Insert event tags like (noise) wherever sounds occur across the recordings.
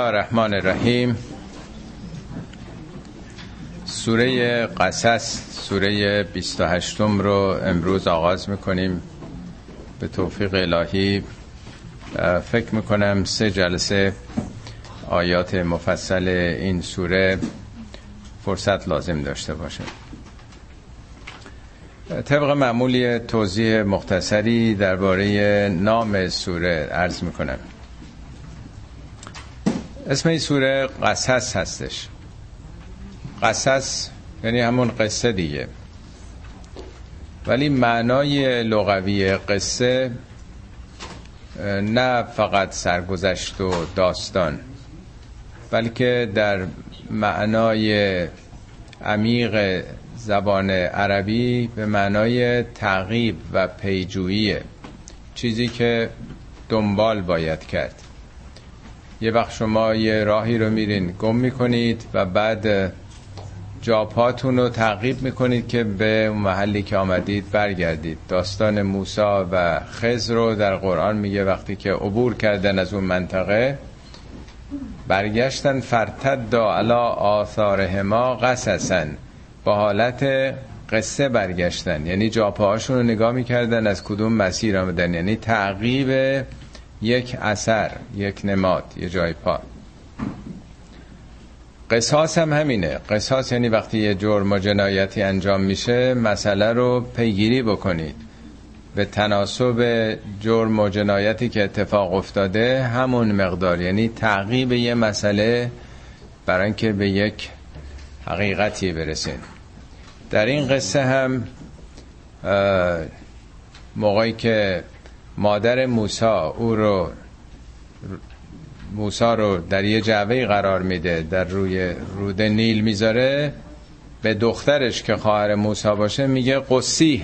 الرحمن الرحیم. سوره قصص سوره 28 رو امروز آغاز می‌کنیم. به توفیق الهی. فکر می‌کنم سه جلسه آیات مفصل این سوره فرصت لازم داشته باشه. طبق معمولی توضیح مختصری درباره نام سوره عرض می‌کنم. اسم این سوره قصص هستش. قصص یعنی همون قصه دیگه. ولی معنای لغوی قصه نه فقط سرگذشت و داستان بلکه در معنای عمیق زبان عربی به معنای تعقیب و پیجوییه چیزی که دنبال باید کرد. یه وقت شما یه راهی رو میرین گم می‌کنید و بعد جاپاتون رو تعقیب می‌کنید که به محلی که آمدید برگردید. داستان موسا و خز رو در قرآن میگه وقتی که عبور کردن از اون منطقه برگشتن فرتد دا علا آثارهما قصصن با حالت قصه برگشتن. یعنی جاپاهاشون رو نگاه می‌کردن از کدوم مسیر آمدن. یعنی تعقیب یک اثر یک نماد یه جای پا. قصاص هم همینه. قصاص یعنی وقتی یه جرم و جنایتی انجام میشه مسئله رو پیگیری بکنید. به تناسب جرم و جنایتی که اتفاق افتاده همون مقدار. یعنی تعقیب یه مسئله برای اینکه به یک حقیقتی برسین. در این قصه هم موقعی که مادر موسا او رو موسا رو در یه جعبه قرار میده در روی رود نیل می‌ذاره. به دخترش که خواهر موسا باشه میگه قصیح.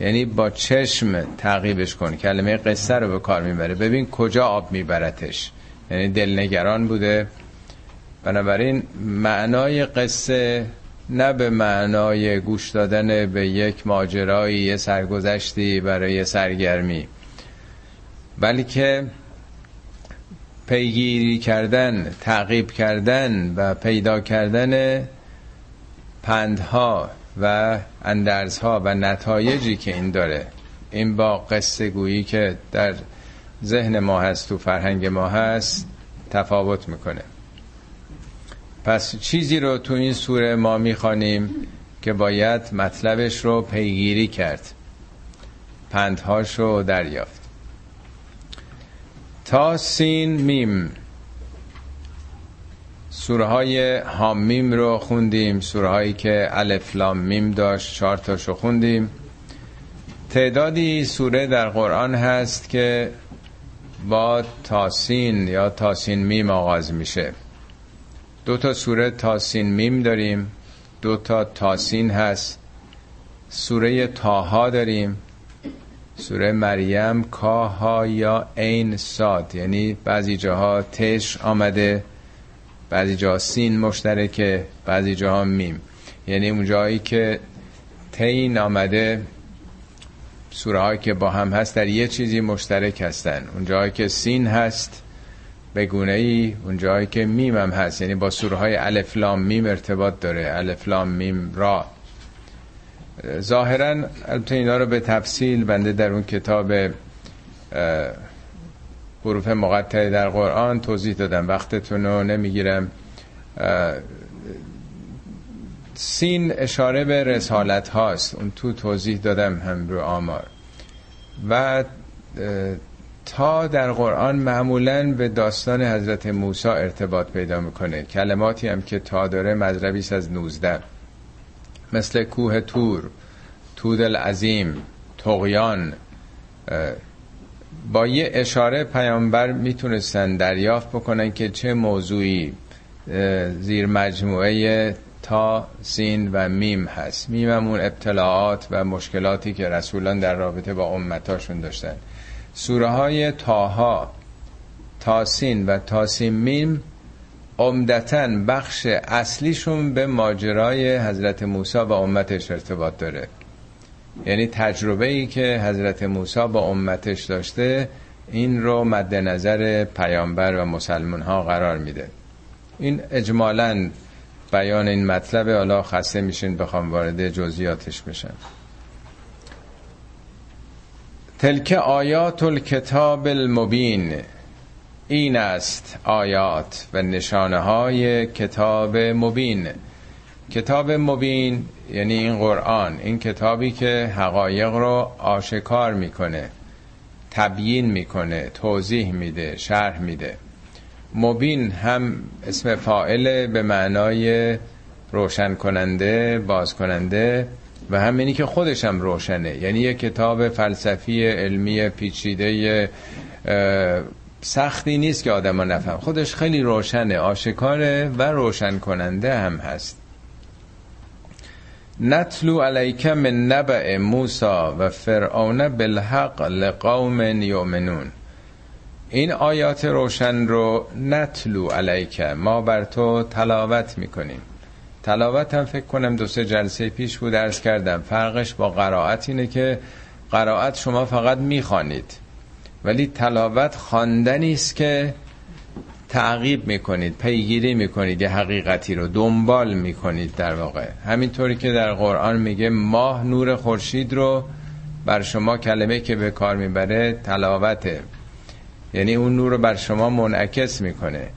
یعنی با چشم تعقیبش کن. کلمه قصه رو به کار می‌بره. ببین کجا آب میبرتش. یعنی دلنگران بوده. بنابراین معنای قصه نه به معنای گوش دادن به یک ماجرایی یه سرگذشتی برای سرگرمی. بلکه پیگیری کردن تعقیب کردن و پیدا کردن پندها و اندرزها و نتایجی که این داره این با قصه گویی که در ذهن ما هست تو فرهنگ ما هست تفاوت می‌کنه. پس چیزی رو تو این سوره ما می‌خوانیم که باید مطلبش رو پیگیری کرد. پندهاش رو دریافت. طا سین میم. سوره های حامیم رو خوندیم سوره هایی که الف لام میم داشت چهار تاشو خوندیم. تعدادی سوره در قرآن هست که با طاسین یا طاسین میم آغاز میشه. دو تا سوره طاسین میم داریم دو تا طاسین هست. سوره طاها داریم. سوره مریم کاف ها یا عین صاد. یعنی بعضی جاها طاش آمده بعضی جاها سین مشترکه بعضی جاها میم. یعنی اون جایی که طا آمده سوره هایی که با هم هست در یه چیزی مشترک هستن. اون جایی که سین هست به گونه ای اون جایی که میم هم هست. یعنی با سوره های الف لام میم ارتباط داره. الف لام میم را. ظاهرا البته اینا رو به تفصیل بنده در اون کتاب حروف مقطعه در قرآن توضیح دادم. وقتتون رو نمی‌گیرم. سین اشاره به رسالت هاست اون تو توضیح دادم هم رو آمار. و تا در قرآن معمولا به داستان حضرت موسی ارتباط پیدا می‌کنه. کلماتی هم که تا داره مذربی از 19 مثل کوه تور تود العظیم تقیان با یه اشاره پیامبر می‌تونستن دریافت بکنن که چه موضوعی زیر مجموعه طا سین و میم هست. میم همون ابتلائات و مشکلاتی که رسولان در رابطه با امتاشون داشتن. سوره های طاها طاسین و طاسین میم عمدتا بخش اصلیشون به ماجرای حضرت موسی و امتش ارتباط داره. یعنی تجربه ای که حضرت موسی با امتش داشته این رو مد نظر پیامبر و مسلمان ها قرار میده. این اجمالا بیان این مطلب حالا خسته میشین بخوام وارد جزئیاتش بشم. تلک آیات الکتاب المبین. این است آیات و نشانه های کتاب مبین. کتاب مبین یعنی این قرآن این کتابی که حقایق رو آشکار می‌کنه تبیین می‌کنه توضیح میده شرح میده. مبین هم اسم فائل به معنای روشن کننده باز کننده و همینی که خودش هم روشنه. یعنی یه کتاب فلسفی علمی پیچیده سختی نیست که آدم نفهم. خودش خیلی روشنه آشکاره و روشن کننده هم هست. نتلو علیک من نبع موسا و فرعون بالحق لقوم یؤمنون. این آیات روشن رو نتلو علیک. ما بر تو تلاوت می‌کنیم. تلاوت هم فکر کنم دو سه جلسه پیش بود درس کردم. فرقش با قرائت اینه که قرائت شما فقط می‌خوانید. ولی تلاوت خواندنی است که تعقیب می‌کنید پیگیری می‌کنید یه حقیقتی رو دنبال می‌کنید در واقع. همینطوری که در قرآن میگه ماه نور خورشید رو بر شما کلمه که به کار می‌بره تلاوته. یعنی اون نور رو بر شما منعکس می‌کنه.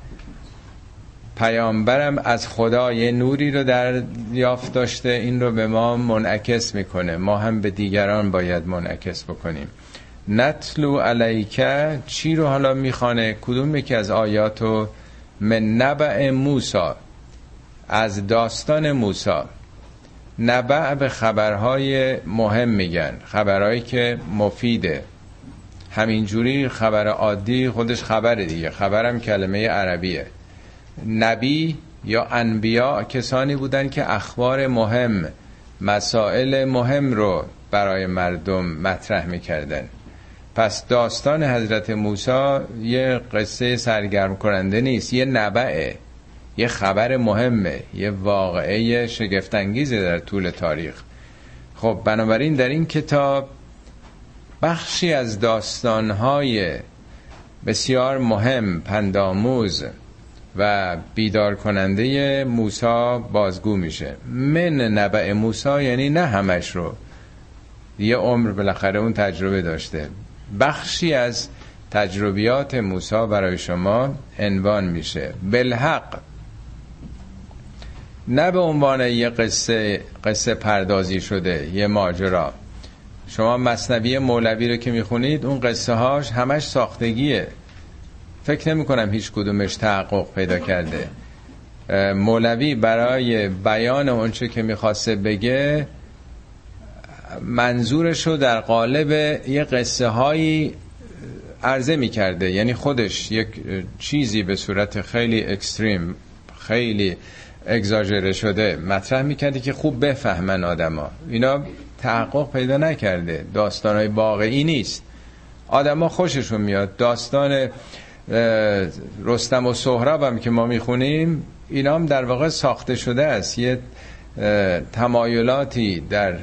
پیامبرم از خدا یه نوری رو در یافت داشته این رو به ما منعکس می‌کنه. ما هم به دیگران باید منعکس بکنیم. نتلو علیکه چی رو حالا می‌خوانه؟ کدوم یکی از آیاتو؟ من نبع موسا از داستان موسا نبع به خبرهای مهم میگن خبرهایی که مفیده. همینجوری خبر عادی خودش خبره دیگه خبرم کلمه عربیه. نبی یا انبیا کسانی بودن که اخبار مهم مسائل مهم رو برای مردم مطرح می‌کردن. پس داستان حضرت موسی یه قصه سرگرم کننده نیست یه نبعه یه خبر مهمه یه واقعه شگفتانگیزه در طول تاریخ. خب بنابراین در این کتاب بخشی از داستانهای بسیار مهم پنداموز و بیدار کننده موسا بازگو میشه. من نبع موسا یعنی نه همش رو. یه عمر بالاخره اون تجربه داشته. بخشی از تجربیات موسی برای شما عنوان میشه. بالحق. نه به عنوان یه قصه قصه پردازی شده یه ماجرا. شما مصنوی مولوی رو که می‌خونید اون قصه هاش همش ساختگیه. فکر نمی کنم هیچ کدومش تحقق پیدا کرده. مولوی برای بیان اونچه که می‌خواسته بگه منظورش رو در قالب یه قصه هایی عرضه می کرده یعنی خودش یک چیزی به صورت خیلی اکستریم خیلی اگزاجره شده مطرح می‌کرده که خوب بفهمن آدما. اینا تحقق پیدا نکرده. داستان های واقعی نیست. آدما خوششون میاد. داستان رستم و سهراب هم که ما می‌خونیم اینا هم در واقع ساخته شده است. یه تمایلاتی در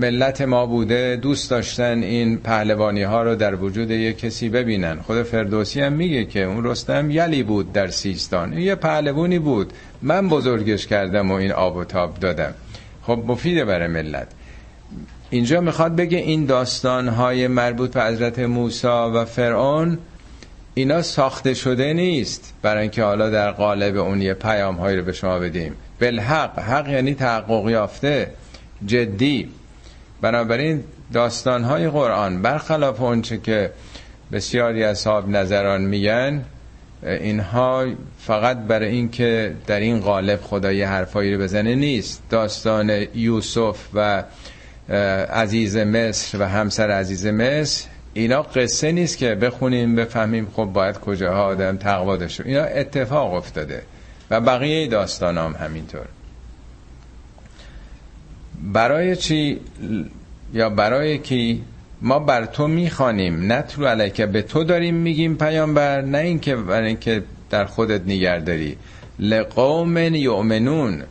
ملت ما بوده دوست داشتن این پهلوانی ها رو در وجود یک کسی ببینن. خود فردوسی هم میگه که اون رستم یلی بود در سیستان. یه پهلوانی بود. من بزرگش کردم و این آب و تاب دادم. خب مفیده برای ملت. اینجا می‌خواد بگه این داستان های مربوط به حضرت موسی و فرعون اینا ساخته شده نیست برای اینکه حالا در قالب اون یه پیام هایی رو به شما بدیم. بالحق حق یعنی تحقق یافته. جدی. بنابراین داستان های قرآن برخلاف اونچه که بسیاری از صاحب نظران میگن اینها فقط برای اینکه در این قالب خدا یه حرفایی رو بزنه نیست. داستان یوسف و عزیز مصر و همسر عزیز مصر اینا قصه نیست که بخونیم بفهمیم خب باید کجاها آدم تقوا داشته اینا اتفاق افتاده و بقیه داستان هم همینطور. برای چی یا برای کی ما بر تو می‌خوانیم؟ نتلو علیکه به تو داریم میگیم پیامبر نه اینکه برای اینکه در خودت نگرداری لقوم یؤمنون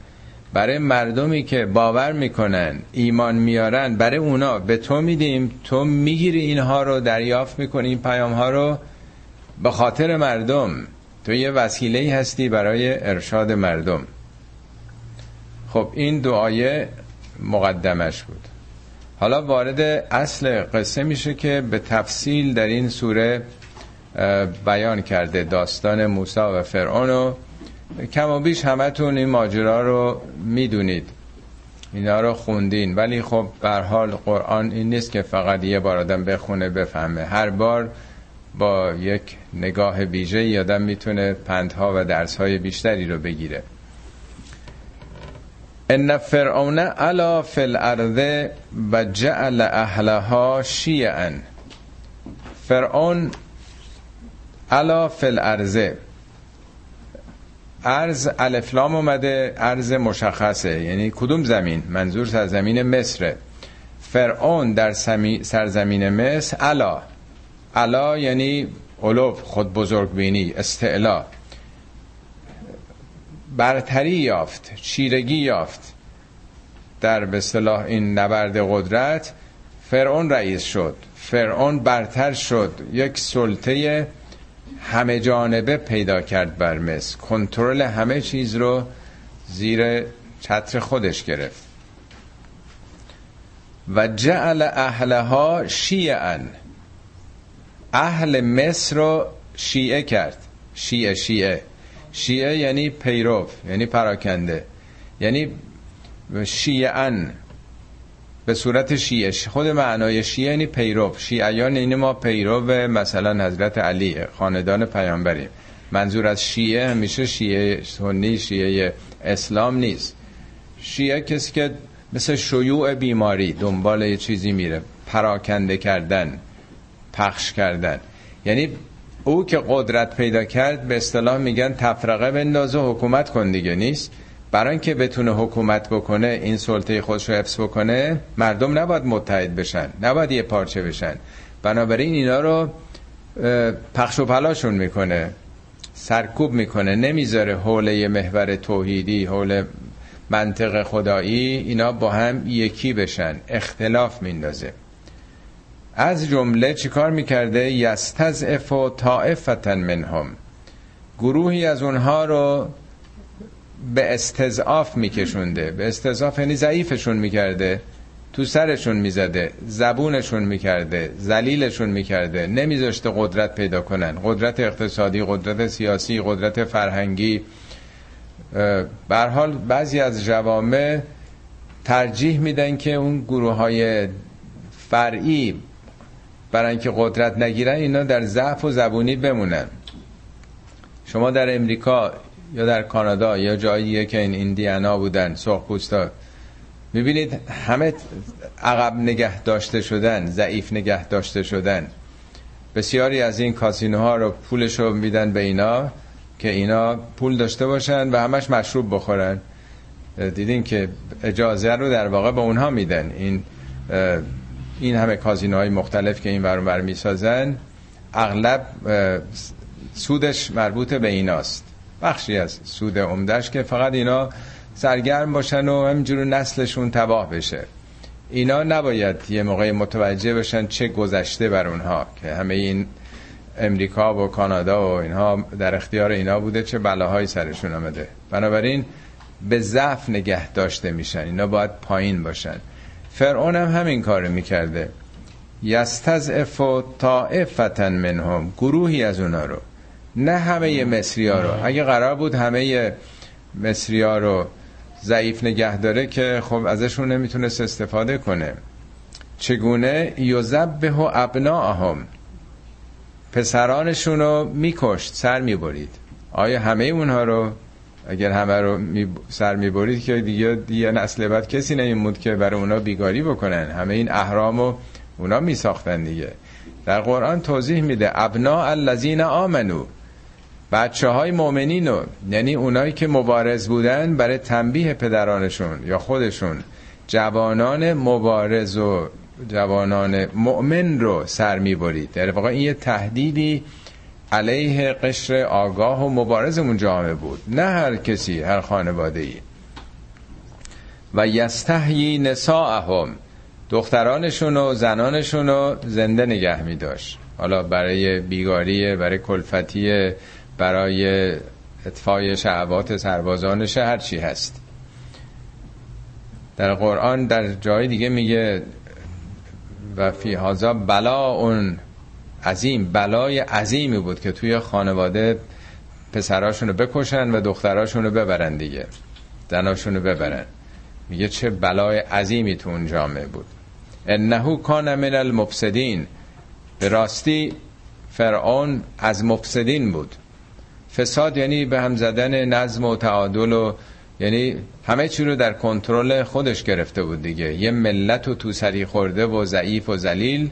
برای مردمی که باور می‌کنن ایمان میارن برای اونا به تو میدیم. تو می‌گیری اینها رو دریافت می‌کنی این پیام ها رو به خاطر مردم. تو یه وسیله هستی برای ارشاد مردم. خب این دعای مقدمش بود. حالا وارد اصل قصه میشه که به تفصیل در این سوره بیان کرده داستان موسی و فرعون و کم و بیش همتون این ماجرا رو می‌دونید. اینا رو خوندین. ولی خب بر حال قرآن این نیست که فقط یه بار آدم بخونه بفهمه. هر بار با یک نگاه ویژه یادم می‌تونه پندها و درسهای بیشتری رو بگیره. ان فرعون علا فی الارض و جعل اهلها شیعا. فرعون علا فی الارض. ارز الفلام اومده ارز مشخصه. یعنی کدوم زمین؟ منظور سرزمین مصره فرعون در سرزمین مصر علا علا یعنی علوف خود بزرگ بینی استعلا. برتری یافت چیرگی یافت. در به صلاح این نبرد قدرت فرعون رئیس شد. فرعون برتر شد. یک سلطه همه جانبه پیدا کرد بر مصر. کنترل همه چیز رو زیر چتر خودش گرفت. و جعل اهلها شیعا. اهل مصر رو شیعه کرد. شیعه شیعه. شیعه یعنی پیرو یعنی پراکنده. یعنی شیعن. به صورت شیعه. خود معنای شیعه یعنی پیرو. شیعیان این ما پیرو مثلا حضرت علی خاندان پیامبریم. منظور از شیعه همیشه شیعه سنی شیعه اسلام نیست. شیعه کسی که مثل شیوع بیماری دنبال یه چیزی میره. پراکنده کردن پخش کردن. یعنی او که قدرت پیدا کرد به اصطلاح میگن تفرقه بندازه حکومت کن دیگه نیست. برای اینکه بتونه حکومت بکنه این سلطه خودش رو حفظ بکنه مردم نباید متحد بشن نباید یه پارچه بشن. بنابراین اینا رو پخش و پلاشون می‌کنه سرکوب می‌کنه نمی‌ذاره حول محور توحیدی حول منطق خدایی اینا با هم یکی بشن اختلاف میندازه. از جمله چیکار می‌کرده؟ یستضعف و طائفتا منهم. گروهی از اونها رو به استضعاف میکشونده. به استضعاف یعنی ضعیفشون می‌کرده. تو سرشون می‌زده زبونشون می‌کرده زلیلشون می‌کرده. نمیذاشته قدرت پیدا کنن. قدرت اقتصادی قدرت سیاسی قدرت فرهنگی. حال بعضی از جوامع ترجیح میدن که اون گروه های فرعی برای اینکه قدرت نگیرن اینا در ضعف و زبونی بمونن. شما در امریکا یا در کانادا یا جایی که این ایندیانا بودن سرخپوستا می‌بینید همه عقب نگه داشته شدن ضعیف نگه داشته شدن. بسیاری از این کاسینوها رو پولش رو میدن به اینا که اینا پول داشته باشن و همش مشروب بخورن. دیدین که اجازه رو در واقع به اونها میدن. این این همه کازینوهای مختلف که این برون بر می‌سازن اغلب سودش مربوط به ایناست. بخشی از سود عمدهش که فقط اینا سرگرم باشن و همینجور نسلشون تباه بشه. اینا نباید یه موقع متوجه بشن چه گذشته بر اونها که همه این امریکا و کانادا و اینها در اختیار اینا بوده چه بلاهایی سرشون آمده. بنابراین به ضعف نگه داشته میشن. اینا باید پایین باشن. فرعون هم همین کار می‌کرده. یستضعف طائفتا منهم گروهی از اونا رو. نه همه مصری ها رو. اگه قرار بود همه مصری ها رو ضعیف نگه داره که خب ازشون نمی‌تونست استفاده کنه. چگونه؟ یوزبه و ابناهم. پسرانشون رو میکشت سر می‌برید. آیا همه اونها رو اگر همه رو می سر می‌برید که دیگه دیگه نسل بعد کسی نمیمود که برای اونا بیگاری بکنن. همه این احرام و اونا میساختن دیگه. در قرآن توضیح میده ابنا الذین آمنو. بچه های مؤمنین رو یعنی اونایی که مبارز بودن برای تنبیه پدرانشون یا خودشون جوانان مبارز و جوانان مؤمن رو سر می‌برید. در واقع این یه تهدیدی علیه قشر آگاه و مبارز اون جامعه بود. نه هر کسی هر خانواده ای و یستحیی نساءهم. دخترانشون و زنانشون رو زنده نگه می داشت حالا برای بیگاریه برای کلفتیه برای اطفای شهوات سربازانش هر چی هست. در قرآن در جای دیگه میگه و فی هازا بلا اون عظیم بلای عظیمی بود که توی خانواده پسراشون رو بکشن و دختراشون رو ببرن دیگه. زناشون رو ببرن. میگه چه بلای عظیمی تو اون جامعه بود. انهو کان من المفسدین. به راستی فرعون از مفسدین بود. فساد یعنی به هم زدن نظم و تعادل و یعنی همه چی رو در کنترل خودش گرفته بود دیگه. یه ملت رو تو سری خورده و ضعیف و ذلیل.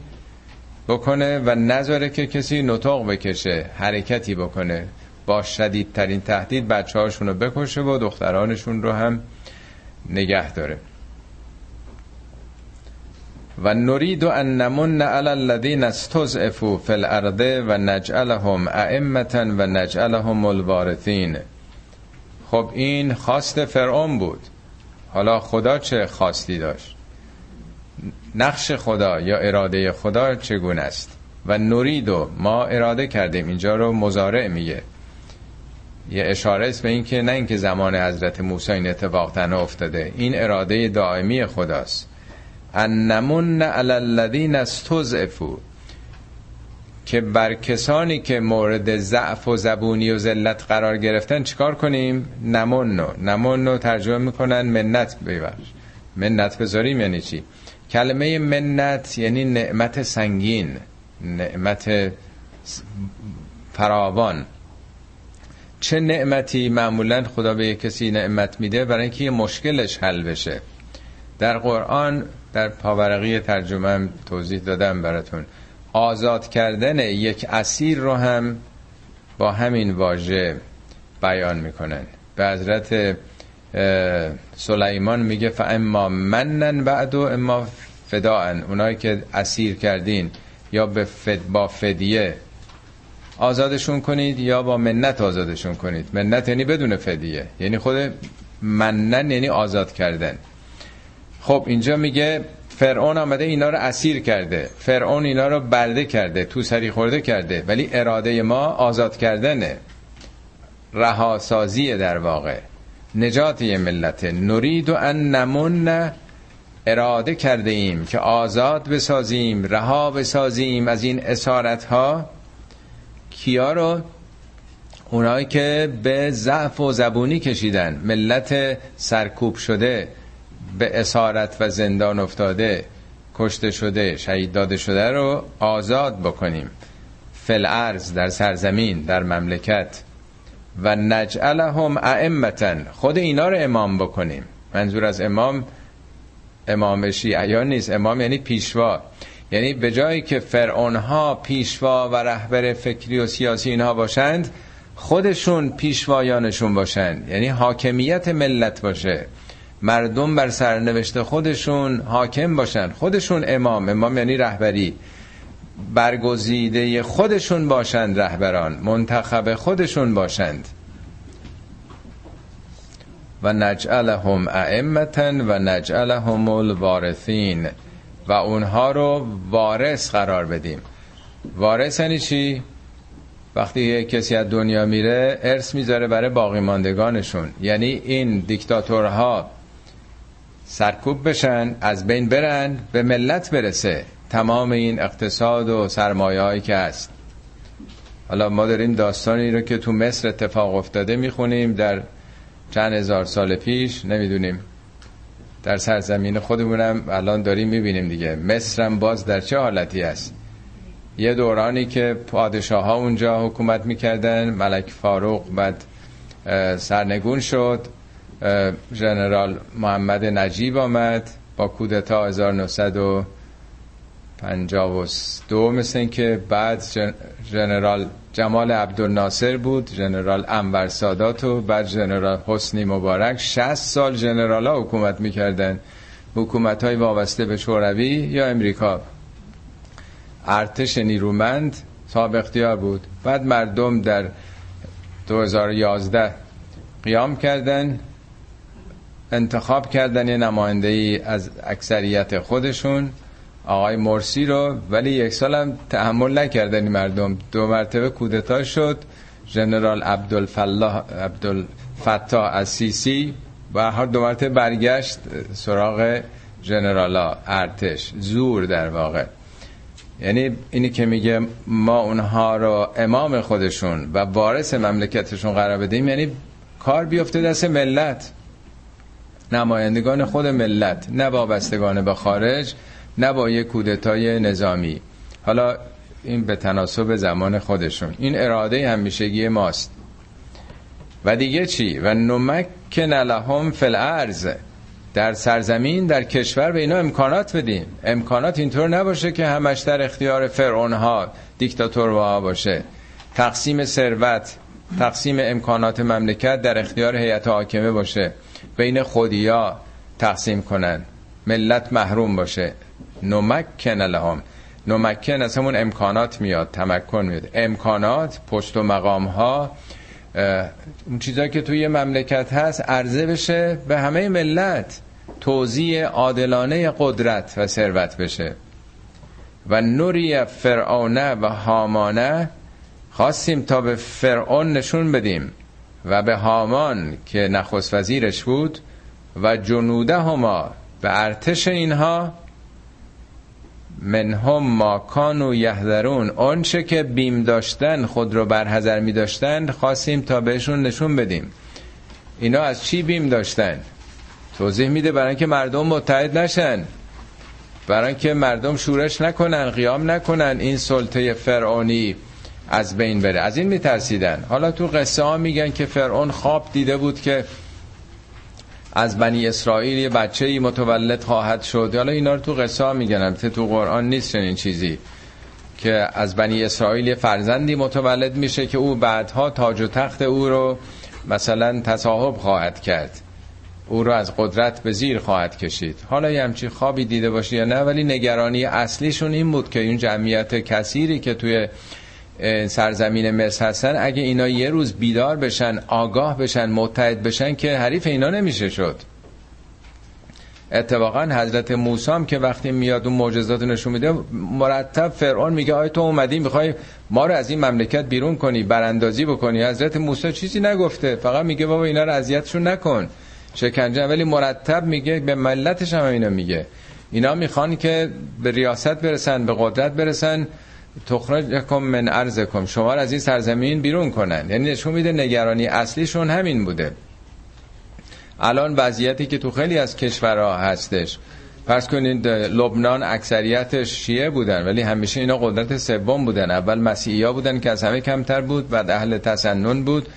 بکنه و نذاره که کسی نطاق بکشه حرکتی بکنه. با شدیدترین تهدید بچه هاشون رو بکشه و دخترانشون رو هم نگه داره. و نرید ان نمن علی الذین استضعفوا فی الارض و نجعلهم ائمه و نجعلهم الوارثین. خب این خواست فرعون بود. حالا خدا چه خواستی داشت؟ نقش خدا یا اراده خدا چگونه است؟ و نوریدو ما اراده کردیم. اینجا رو مزارع میگه. یه اشاره است به این که نه اینکه زمان حضرت موسی این اتفاق تنها افتاده. این اراده دائمی خداست. ان نمون علی الذین استضعفوا که بر کسانی که مورد ضعف و زبونی و ذلت قرار گرفتن چیکار کنیم؟ نمونو. نمونو ترجمه می‌کنن منت ببخش منت بذاریم یعنی چی؟ کلمه منت یعنی نعمت سنگین نعمت فراوان. چه نعمتی معمولا خدا به کسی نعمت میده؟ برای اینکه یه مشکلش حل بشه. در قرآن در پاورقی ترجمه توضیح دادم براتون. آزاد کردن یک اسیر رو هم با همین واژه بیان می‌کنن. به حضرت سلیمان میگه فاما منن بعد و اما فداعن اونایی که اسیر کردین یا به فد با فدیه آزادشون کنید یا با منت آزادشون کنید. منت یعنی بدون فدیه. یعنی خود منن یعنی آزاد کردن. خب اینجا میگه فرعون آمده اینا رو اسیر کرده. فرعون اینا رو برده کرده تو سری خورده کرده. ولی اراده ما آزاد کردنه. رهاسازی در واقع. نجات ملت نرید و ان نمون اراده کرده ایم که آزاد بسازیم رها بسازیم از این اسارت ها کیا رو؟ اونایی که به ضعف و زبونی کشیدن. ملت سرکوب شده به اسارت و زندان افتاده کشته شده شهید داده شده رو آزاد بکنیم. فل ارز در سرزمین در مملکت. و نجعلهم ائمتا. خود اینا رو امام بکنیم. منظور از امام امام شیعیان نیست. امام یعنی پیشوا. یعنی به جایی که فرعون ها پیشوا و رهبر فکری و سیاسی اینها باشند خودشون پیشوایانشون باشند. یعنی حاکمیت ملت باشه. مردم بر سرنوشت خودشون حاکم باشن. خودشون امام. امام یعنی رهبری. برگزیده خودشون باشند رهبران. منتخب خودشون باشند. و نجعلهم ائمتا و نجعلهم الوارثین. و اونها رو وارث قرار بدیم. وارث یعنی چی؟ وقتی کسی از دنیا میره ارث می‌ذاره برای باقی ماندگانشون. یعنی این دیکتاتورها سرکوب بشن از بین برن به ملت برسه. تمام این اقتصاد و سرمایه هایی که هست. حالا ما داریم داستانی رو که تو مصر اتفاق افتاده می‌خونیم در چند هزار سال پیش نمی‌دونیم در سرزمین خودمونم الان داریم می‌بینیم دیگه. مصرم باز در چه حالتی است؟ یه دورانی که پادشاه ها اونجا حکومت می‌کردن ملک فاروق بعد سرنگون شد ژنرال محمد نجیب آمد با کودتا 1952 مثل که بعد ژنرال جمال عبدالناصر بود ژنرال انور سادات و بعد ژنرال حسنی مبارک. 60 سال ژنرال ها حکومت می‌کردن. حکومت های وابسته به شوروی یا امریکا. ارتش نیرومند صاحب اختیار بود. بعد مردم در 2011 قیام کردن انتخاب کردن یه نماینده ای از اکثریت خودشون. آقای مرسی رو ولی یک سال هم تحمل نکردن مردم. دو مرتبه کودتا شد. ژنرال عبدالفلاح عبدالفتاح از سیسی و هر دو مرتبه برگشت سراغ ژنرالا ارتش. زور در واقع. یعنی اینی که میگه ما اونها رو امام خودشون و وارث مملکتشون قرار بدیم یعنی کار بیفته دست ملت. نمایندگان خود ملت نه وابستگان به خارج. نه با یک کودتای نظامی. حالا این به تناسب زمان خودشون. این اراده همیشگی ماست. و دیگه چی؟ و نمکن لهم فی در سرزمین در کشور به اینا امکانات بدیم امکانات اینطور نباشه که همش در اختیار فرعون ها دیکتاتور ها باشه. تقسیم ثروت تقسیم امکانات مملکت در اختیار هیئت حاکمه باشه. بین خودیا تقسیم کنن. ملت محروم باشه. نمکن لهم. نمکن از همون امکانات میاد تمکن میاد. امکانات پشت و مقام ها اون چیزایی که توی مملکت هست عرضه بشه به همه ملت. توزیع عادلانه قدرت و ثروت بشه. و نوری فرعونه و هامانه خواستیم تا به فرعون نشون بدیم و به هامان که نخست وزیرش بود و جنوده هما به ارتش اینها منهم ما کانو یهدرون آنچه که بیم داشتن خود رو برحضر می داشتن خواستیم تا بهشون نشون بدیم. اینا از چی بیم داشتن؟ توضیح میده برای اینکه مردم متحد نشن. برای اینکه مردم شورش نکنن قیام نکنن این سلطه فرعونی از بین بره. از این میترسیدن. حالا تو قصه ها میگن که فرعون خواب دیده بود که از بنی اسرائیل یه بچه ای متولد خواهد شد. حالا اینا رو تو قصه ها میگن تو قرآن نیست چنین چیزی که از بنی اسرائیل یه فرزندی متولد میشه که او بعدها تاج و تخت او رو مثلا تصاحب خواهد کرد. او رو از قدرت به زیر خواهد کشید. حالا یه همچی خوابی دیده باشی یا نه ولی نگرانی اصلیشون این بود که این جمعیت کثیری که توی سرزمین مصر هستن اگه اینا یه روز بیدار بشن آگاه بشن متحد بشن که حریف اینا نمیشه شد. اتفاقا حضرت موسی هم که وقتی میاد اون معجزات نشون میده مرتب فرعون میگه آیا تو اومدی می‌خوای ما رو از این مملکت بیرون کنی براندازی بکنی. حضرت موسی چیزی نگفته فقط میگه بابا اینا رو اذیتشون نکن شکنجه. ولی مرتب میگه به ملتش هم اینا میگه. اینا می‌خوان که به ریاست برسن به قدرت برسن. تخرجکم من ارزکم شما از این سرزمین بیرون کنن یعنی نشون میده نگرانی اصلیشون همین بوده. الان وضعیتی که تو خیلی از کشورها هستش. فرض کنید لبنان اکثریتش شیعه بودن ولی همیشه اینا قدرت سوم بودن. اول مسیحی بودن که از همه کمتر بود بعد اهل تسنن بود.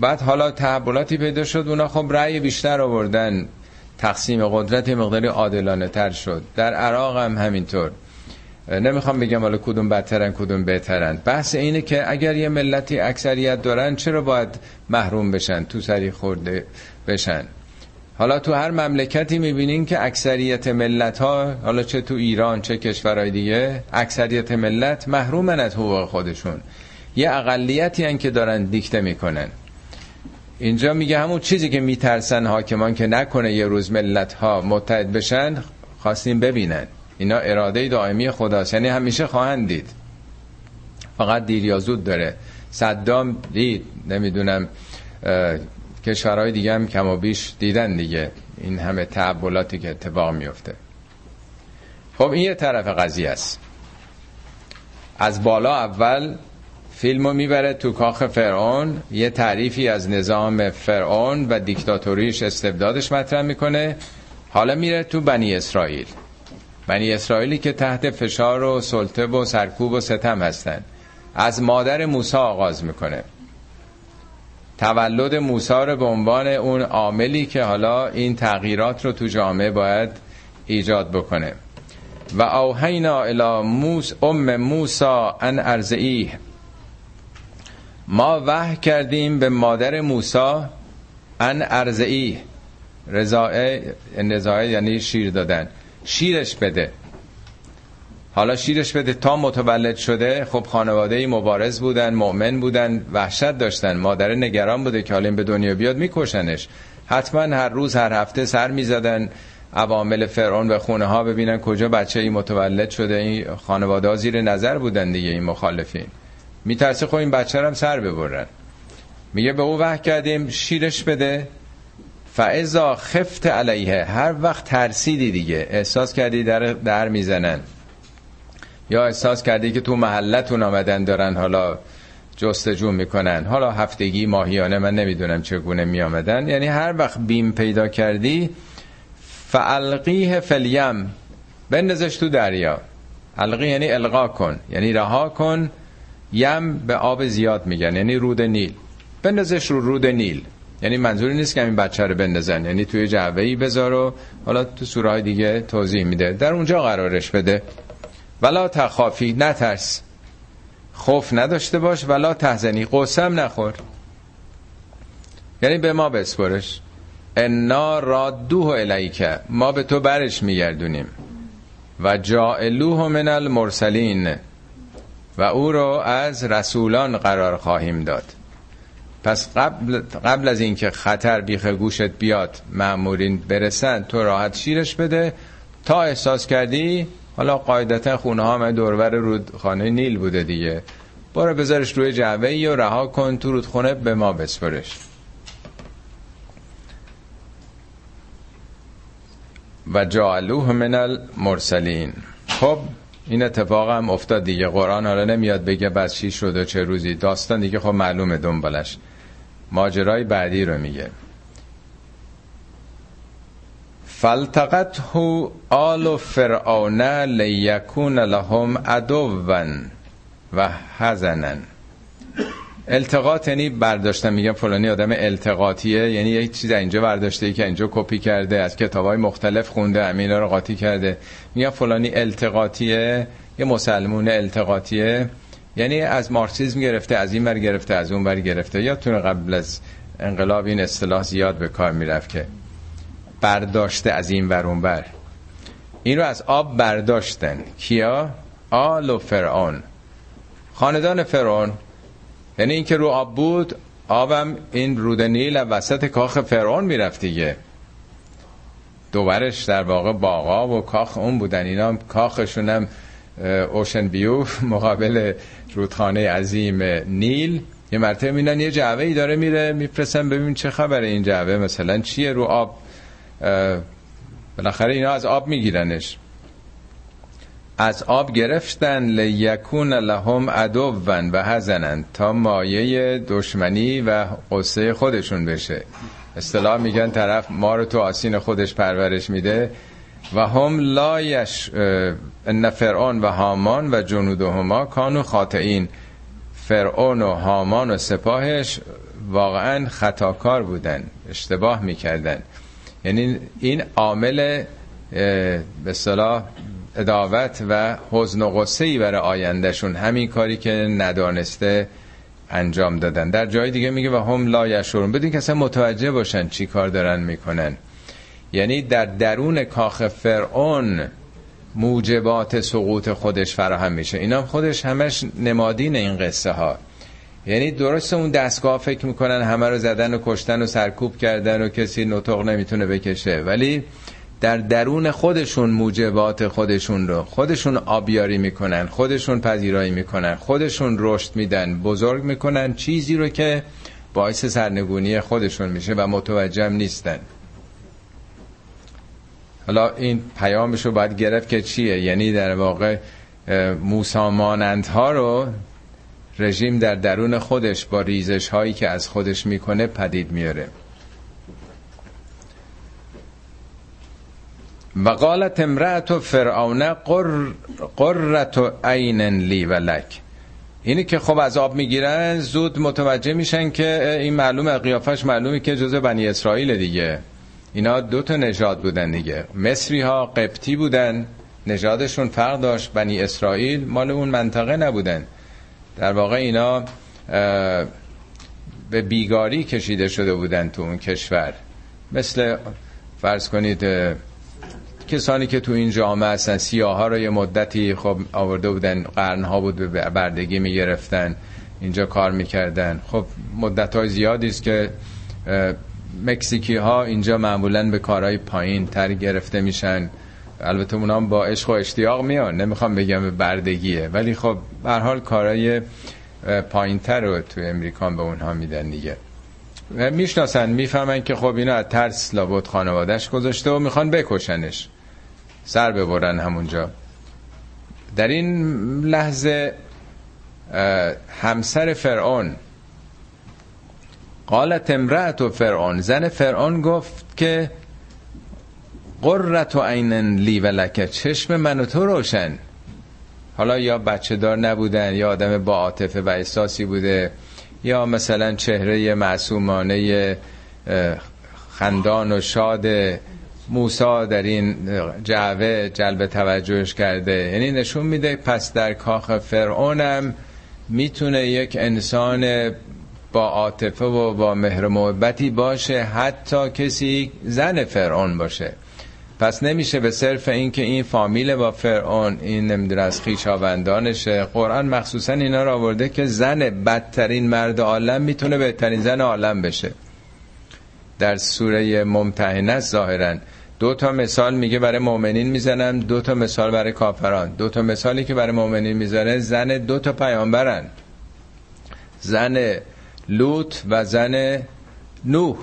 بعد حالا تحولاتی پیدا شد اونا خب رأی بیشتر آوردن. تقسیم قدرت مقداری عادلانه تر شد. در عراق هم همینطور. نمی‌خوام بگم حالا کدوم بدترن کدوم بهترن. بحث اینه که اگر یه ملتی اکثریت دارن چرا باید محروم بشن تو سری خورده بشن؟ حالا تو هر مملکتی می‌بینین که اکثریت ملت ها حالا چه تو ایران چه کشورهای دیگه اکثریت ملت محرومن از حقوق خودشون. یه اقلیتی هن که دارن دیکته می‌کنن. اینجا میگه همون چیزی که میترسن حاکمان که نکنه یه روز ملت ها متحد بشن خواستیم ببینن. اینا اراده دائمی خداست یعنی همیشه خواهند دید. فقط دیر یا زود داره. صدام دید. نمی‌دونم کشورهای دیگه هم کم و بیش دیدن دیگه این همه تعبولاتی که اتفاق میفته خب این یه طرف قضیه است. از بالا اول فیلمو می‌بره تو کاخ فرعون. یه تعریفی از نظام فرعون و دیکتاتوریش استبدادش مطرح می‌کنه. حالا میره تو بنی اسرائیل. بنی اسرائیلی که تحت فشار و سلطه و سرکوب و ستم هستن از مادر موسی آغاز می‌کنه. تولد موسی رو به عنوان اون عاملی که حالا این تغییرات رو تو جامعه باید ایجاد بکنه. و اوهینا الى موس ام موسا ان ارزعیه ما وح کردیم به مادر موسا ان ارزعیه رضائه یعنی شیر دادن. شیرش بده. حالا شیرش بده. تا متولد شده خب خانواده مبارز بودن مؤمن بودن وحشت داشتن. مادر نگران بوده که حالا به دنیا بیاد میکشنش. حتما هر روز هر هفته سر می‌زدن عوامل فرعون و خونه ها ببینن کجا بچه ای متولد شده. این خانواده ها زیر نظر بودن دیگه این مخالفین. میترسه خب این بچه هم سر ببرن. میگه به او وحی کردیم شیرش بده. فعضا خفت علیه هر وقت ترسیدی دیگه احساس کردی در, در می‌زنن. یا احساس کردی که تو محلتون آمدن دارن حالا جستجو می‌کنن. حالا هفتگی ماهیانه من نمی‌دونم چگونه میامدن یعنی هر وقت بیم پیدا کردی فالقیه فلیم بندازش تو دریا. القی یعنی القا کن یعنی رها کن. یم به آب زیاد میگن یعنی رود نیل. بندازش رو رود نیل. یعنی منظوری نیست که این بچه رو بندازن. یعنی توی جعبه ای بذار و حالا تو سوره های دیگه توضیح میده. در اونجا قرارش بده. ولا تخافی نترس. خوف نداشته باش ولا تحزنی. قسم نخور. یعنی به ما بسپرش. انا رادوه الیک. ما به تو برش میگردونیم. و جائلوه من المرسلین. و او رو از رسولان قرار خواهیم داد. پس قبل, قبل از اینکه خطر بیخ گوشت بیاد مأمورین برسن تو راحت شیرش بده. تا احساس کردی حالا قاعدتا خونه ها دورور رودخانه نیل بوده دیگه. برو بذارش روی جعبه و رها کن تو رودخونه به ما بسپرش. و جعلوه من المرسلین. خب این اتفاق هم افتاد دیگه. قرآن حالا نمیاد بگه بس چی شده چه روزی. داستان دیگه خب معلومه دنبالش. ماجرای بعدی رو میگه. فالتقته آل فرعون لیکون لهم عدوا و حزنا. التقاط یعنی برداشتن میگم فلانی آدم التقاطیه یعنی یک چیز اینجا برداشته که اینجا کپی کرده از کتابای مختلف خونده امینا رو قاطی کرده. میگم فلانی التقاطیه یه مسلمون التقاطیه. یعنی از مارکسیسم گرفته از این بر گرفته از اون بر گرفته. یا تو قبل از انقلاب این اصطلاح زیاد به کار می‌رفت که برداشته از این ور اون بر این رو از آب برداشتن. کیا؟ آل و فرعون. خاندان فرعون. یعنی اینکه رو آب بود آبم این رود نیل وسط کاخ فرعون می‌رفت دیگه. دوبرش در واقع باغا و کاخ اون بودن. اینا کاخشون هم اوشن بیو (laughs) مقابل رودخانه عظیم نیل. یه مرتبه میدن یه جعبه ای داره میره می‌پرسن ببین چه خبره این جعبه مثلا چیه رو آب؟ بالاخره اینا از آب میگیرنش. از آب گرفتن لیکون لهم عدوون و هزنن تا مایه دشمنی و قصه خودشون بشه. اصطلاح میگن طرف ما رو تو آسین خودش پرورش میده. و هم لایش ان فرعون و هامان و جنودهما کانو خاطئین. فرعون و هامان و سپاهش واقعا خطاکار بودن اشتباه می‌کردن. یعنی این عامل به صلاح اداوت و حزن و غصه ای برای آیندهشون همین کاری که ندانسته انجام دادن. در جای دیگه میگه و هم لا یشورون بدین که اصلا متوجه باشن چی کار دارن می‌کنن. یعنی در درون کاخ فرعون موجبات سقوط خودش فراهم میشه. اینا خودش همش نمادین این قصه ها. یعنی درست اون دستگاه فکر می‌کنن همه رو زدن و کشتن و سرکوب کردن و کسی نطق نمی‌تونه بکشه. ولی در درون خودشون موجبات خودشون رو خودشون آبیاری می‌کنن خودشون پذیرایی می‌کنن خودشون رشد میدن بزرگ می‌کنن چیزی رو که باعث سرنگونی خودشون میشه و متوجه نیستن. حالا این پیامش رو باید گرفت که چیه؟ یعنی در واقع موسامانندها رو رژیم در درون خودش با ریزش هایی که از خودش می‌کنه پدید میاره و قالت امرأت فرعون قر قرت عین لی و لک. اینی که خب از آب می‌گیرن زود متوجه میشن که این معلومه قیافش معلومه که جزء بنی اسرائیل دیگه. اینا دو تا نژاد بودن دیگه. مصری ها قبطی بودن نژادشون فرق داشت. بنی اسرائیل مال اون منطقه نبودن. در واقع اینا به بیگاری کشیده شده بودن تو اون کشور. مثل فرض کنید کسانی که تو این جامعه هستن سیاه ها رو یه مدتی خب آورده بودن قرنها بود به بردگی می‌گرفتن اینجا کار می‌کردن. خب مدت های زیادی است که مکزیکی ها اینجا معمولا به کارهای پایین تر گرفته میشن. البته اونا با عشق و اشتیاق میان. نمی‌خوام بگم بردگیه. ولی خب به حال کارهای پایین تر رو تو امریکان به اونها میدن دیگه. می‌شناسن می‌فهمن که خب اینا از ترس لابد خانوادش گذاشته و می‌خوان بکشنش. سر ببرن همونجا. در این لحظه همسر فرعون قالت امرأت و فرعون. زن فرعون گفت که قررت و عین لی و لکه چشم من و تو روشن. حالا یا بچه دار نبودن یا آدم با عاطفه و احساسی بوده یا مثلا چهره معصومانه خندان و شاد موسا در این جعوه جلب توجهش کرده. یعنی نشون میده پس در کاخ فرعونم می‌تونه یک انسان با عاطفه و با مهر محبتی باشه حتی کسی زن فرعون باشه. پس نمیشه به صرف اینکه این فامیل با فرعون این نمی‌دونه از خیشاوندانشه قرآن مخصوصا اینا رو آورده که زن بدترین مرد عالم می‌تونه بهترین زن عالم بشه. در سوره ممتحنه ظاهرا دو تا مثال میگه برای مؤمنین می‌زنم دو تا مثال برای کافران. دو تا مثالی که برای مؤمنین می‌زنه زن دو تا پیامبرن. زن لوط و زن نوح.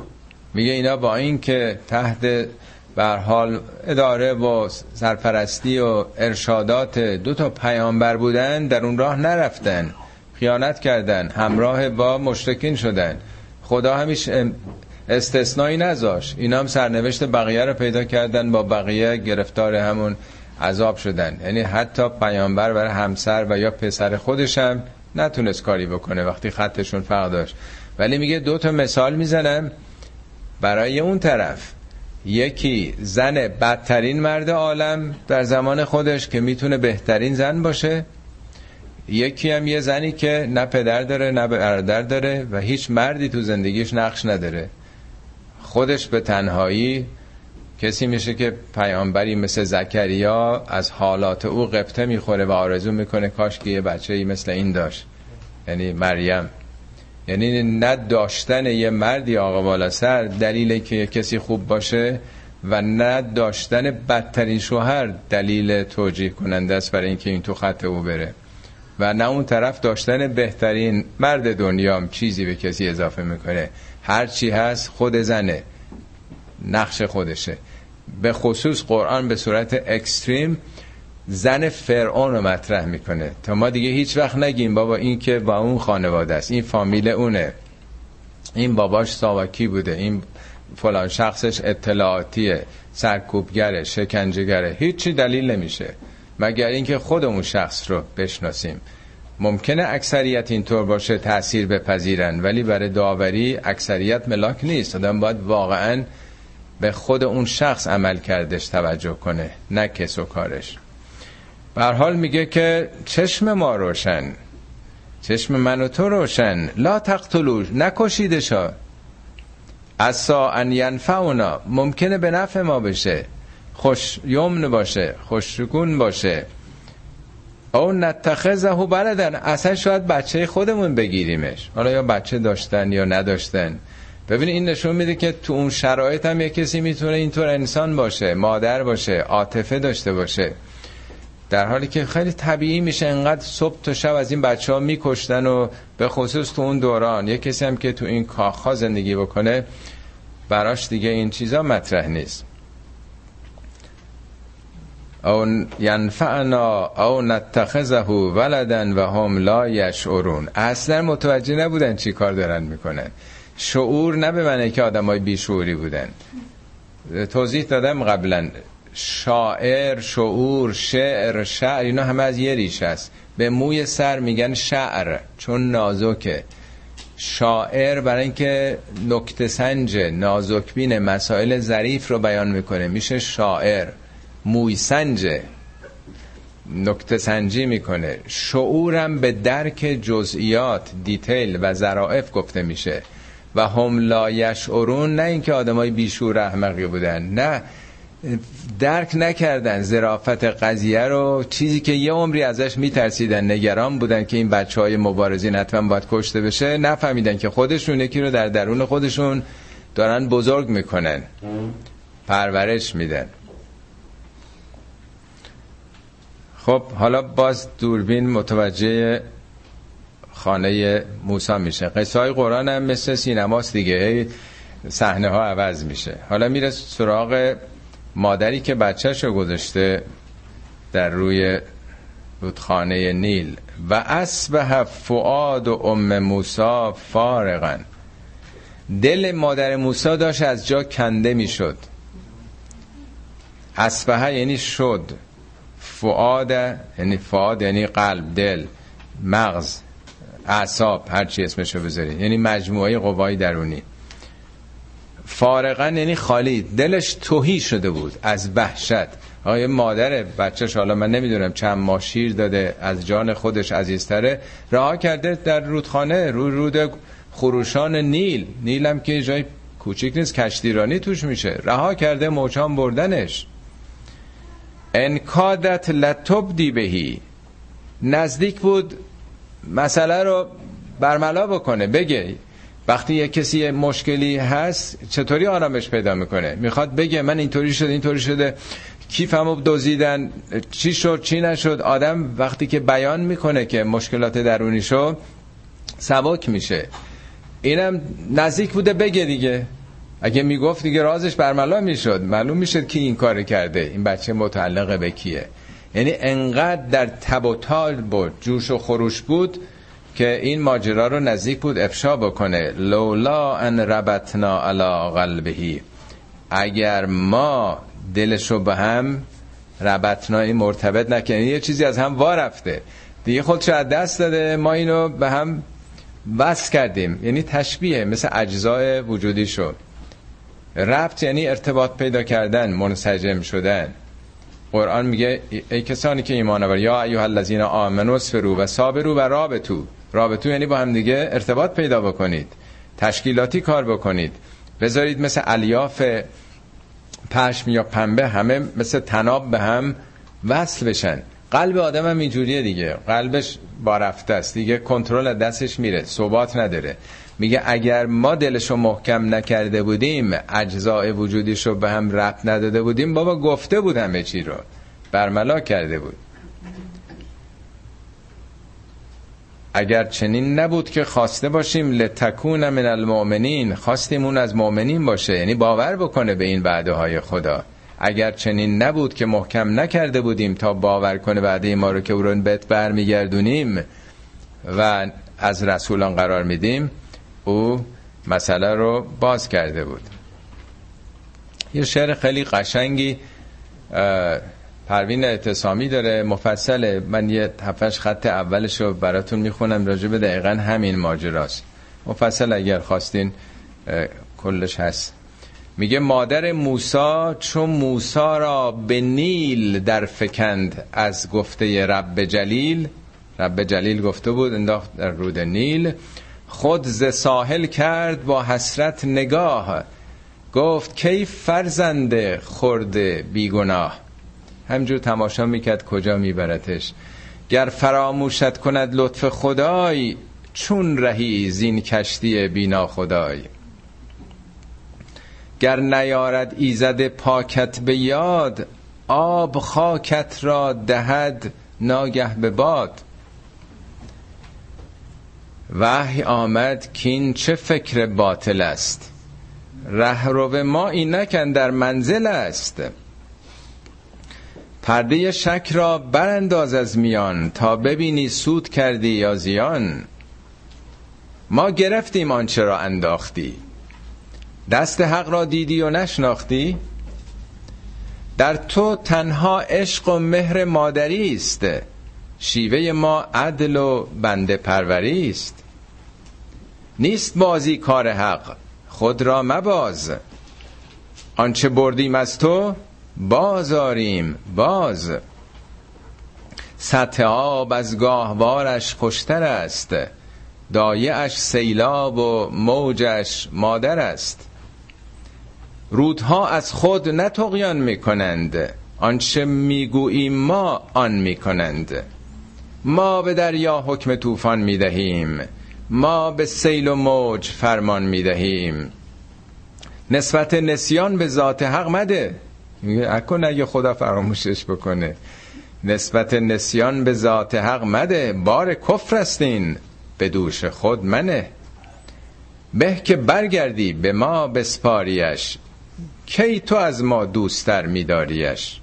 میگه اینا با این که تحت بر حال اداره و سرپرستی و ارشادات دو تا پیامبر بودن در اون راه نرفتن. خیانت کردن همراه با مشتکین شدن. خدا همیش استثنایی نذاش اینا هم سرنوشت بقیه رو پیدا کردن با بقیه گرفتار همون عذاب شدن. یعنی حتی پیامبر برای همسر و یا پسر خودش هم نتونست کاری بکنه وقتی خطشون فرق داشت. ولی میگه دو تا مثال می‌زنم برای اون طرف. یکی زن بدترین مرد عالم در زمان خودش که می‌تونه بهترین زن باشه. یکی هم یه زنی که نه پدر داره نه برادر داره و هیچ مردی تو زندگیش نقش نداره. خودش به تنهایی کسی میشه که پیامبری مثل زکریا از حالات او قبطه می‌خوره و آرزو می‌کنه کاش که یه بچه ای مثل این داشت. یعنی مریم. یعنی نه داشتن یه مردی آقا بالا سر دلیل که کسی خوب باشه و نه داشتن بدترین شوهر دلیل توجیه کننده است برای اینکه این تو خط او بره. و نه اون طرف داشتن بهترین مرد دنیام چیزی به کسی اضافه می‌کنه. هر چی هست خود زنه. نقش خودشه. به خصوص قرآن به صورت اکستریم زن فرعون رو مطرح می‌کنه. تا ما دیگه هیچ وقت نگیم بابا این که با اون خانواده است این فامیل اونه. این باباش ساواکی بوده این فلان شخصش اطلاعاتیه سرکوبگره شکنجهگره. هیچی دلیل نمیشه. مگر اینکه خودمون شخص رو بشناسیم. ممکنه اکثریت اینطور باشه تاثیر بپذیرن ولی برای داوری اکثریت ملاک نیست. آدم باید واقعا به خود اون شخص عمل کردش توجه کنه نه کس و کارش. حال میگه که چشم ما روشن چشم من و تو روشن. لا تقتلوش نکشیدشا. اصا ان ینفعونا ممکنه به نفع ما بشه. خوش یمن باشه خوشگون باشه. او نتخذه بلدن اصلا شاید بچه خودمون بگیریمش. حالا یا بچه داشتن یا نداشتن. ببین این نشون میده که تو اون شرایط هم یه کسی می‌تونه اینطور انسان باشه مادر باشه عاطفه داشته باشه. در حالی که خیلی طبیعی میشه انقدر صبح تا شب از این بچه ها میکشتن و به خصوص تو اون دوران. یه کسی هم که تو این کاخ زندگی بکنه براش دیگه این چیزا مطرح نیست. او ینفعنا او نتخذه ولدن و هم لا یشعرون. اصلا متوجه نبودن چی کار دارن می‌کنن. شعور نه به معنی که آدم های بیشعوری بودن توضیح دادم قبلا. شاعر شعور شعر شعر اینا همه از یه ریش است. به موی سر میگن شعر چون نازکه. شاعر برای اینکه نکته سنج نازکبین مسائل ظریف رو بیان می‌کنه. میشه شاعر. موی سنج نکته سنجی می‌کنه. شعورم به درک جزئیات دیتیل و ظرائف گفته میشه. و هم لا یشعرون نه اینکه آدمای بیشور احمقی بودن نه. درک نکردن زرافت قضیه رو. چیزی که یه عمری ازش میترسیدن نگران بودن که این بچه های مبارزین حتما باید کشته بشه. نفهمیدن که خودشون یکی رو در درون خودشون دارن بزرگ می‌کنن. پرورش میدن. خب حالا باز دوربین متوجه خانه موسا میشه. قصه های قرآن هم مثل سینماست دیگه. صحنه ها عوض میشه. حالا میره سراغ مادری که بچهش رو گذاشته در روی رودخانه نیل. و اسبه فعاد و ام موسا فارغن دل مادر موسا داشت از جا کنده می‌شد. اسبه یعنی شد. فعاد یعنی فعاد یعنی قلب دل مغز. اعصاب هر چی اسمشو بذاری. یعنی مجموعه قوای درونی. فارغا یعنی خالی. دلش توهی شده بود از وحشت. آقای مادر بچهش حالا من نمی‌دونم چند ماه شیر داده از جان خودش عزیزتره. رها کرده در رودخانه رو رود خروشان نیل. نیل هم که جای کوچیک نیست کشتیرانی توش میشه. رها کرده موچان بردنش. انکادت لطب بهی. نزدیک بود مسئله رو برملا بکنه بگه. وقتی یه کسی مشکلی هست چطوری آرامش پیدا می‌کنه؟ می‌خواد بگه من اینطوری شده اینطوری شده کیفمو دوزیدن چی شد چی نشد؟ آدم وقتی که بیان می‌کنه که مشکلات درونی شد سبک میشه. اینم نزدیک بوده بگه دیگه. اگه می‌گفت دیگه رازش برملا می‌شد. معلوم می‌شد کی این کار کرده. این بچه متعلق به کیه. یعنی انقدر در تب و تال بود جوش و خروش بود که این ماجرا رو نزدیک بود افشا بکنه. لولا ان ربطنا علی قلبهی اگر ما دلشو به هم ربطنایی مرتبط نکنیم یه چیزی از هم وارفته دیگه خودشو از دست داده ما اینو به هم بس کردیم. یعنی تشبیه مثل اجزای وجودی شد ربط یعنی ارتباط پیدا کردن منسجم شدن. قرآن میگه ای کسانی که ایمان آور یا ایها الذین آمنوا اصبروا و صابروا و رابطو رابطو یعنی با هم دیگه ارتباط پیدا بکنید تشکیلاتی کار بکنید. بذارید مثل الیاف پشم یا پنبه همه مثل تناب به هم وصل بشن. قلب آدم هم اینجوریه دیگه. قلبش بارفته است. دیگه کنترل دستش میره. ثبات نداره. میگه اگر ما دلشو محکم نکرده بودیم اجزاء وجودیشو به هم ربط نداده بودیم بابا گفته بود همه چی رو. برملا کرده بود. اگر چنین نبود که خواسته باشیم لتکون من المؤمنین خواستیم اون از مؤمنین باشه. یعنی باور بکنه به این وعده های خدا. اگر چنین نبود که محکم نکرده بودیم تا باور کنه وعده ما رو که او رو بهت برمیگردونیم و از رسولان قرار میدیم او مسئله رو باز کرده بود. یه شعر خیلی قشنگی پروین اعتصامی داره مفصله. من یه هفتش خط اولش رو براتون می‌خونم راجع به دقیقا همین ماجراست. مفصل اگر خواستین کلش هست. میگه مادر موسا چون موسا را به نیل در فکند از گفته رب جلیل رب جلیل گفته بود انداخت در رود نیل. خود ز ساحل کرد با حسرت نگاه گفت کی فرزند خورده بیگناه؟ همجور تماشا می‌کرد کجا میبرتش گر فراموشت کند لطف خدای چون رهی زین کشتی بینا خدای گر نیارد ایزد پاکت به یاد آب خاکت را دهد ناگه به باد. وحی آمد کین چه فکر باطل است؟ رهرو ما اینکن در منزل است. پرده شک را برانداز از میان تا ببینی سود کردی یا زیان. ما گرفتیم آنچه را انداختی. دست حق را دیدی و نشناختی؟ در تو تنها عشق و مهر مادری است. شیوه ما عدل و بنده پروری است. نیست بازی کار حق خود را مباز. آنچه بردیم از تو بازاریم باز. سطح آب از گاهوارش خوشتر است دایعش سیلاب و موجش مادر است. رودها از خود نتقیان می‌کنند آنچه می‌گوییم ما آن می‌کنند. ما به دریا حکم طوفان می‌دهیم ما به سیل و موج فرمان می‌دهیم نسبت نسیان به ذات حق مده. اکن اگه خدا فراموشش بکنه. نسبت نسیان به ذات حق مده. بار کفر استین به دوش خود منه. به که برگردی به ما بسپاریش. کی تو از ما دوستر میداریش؟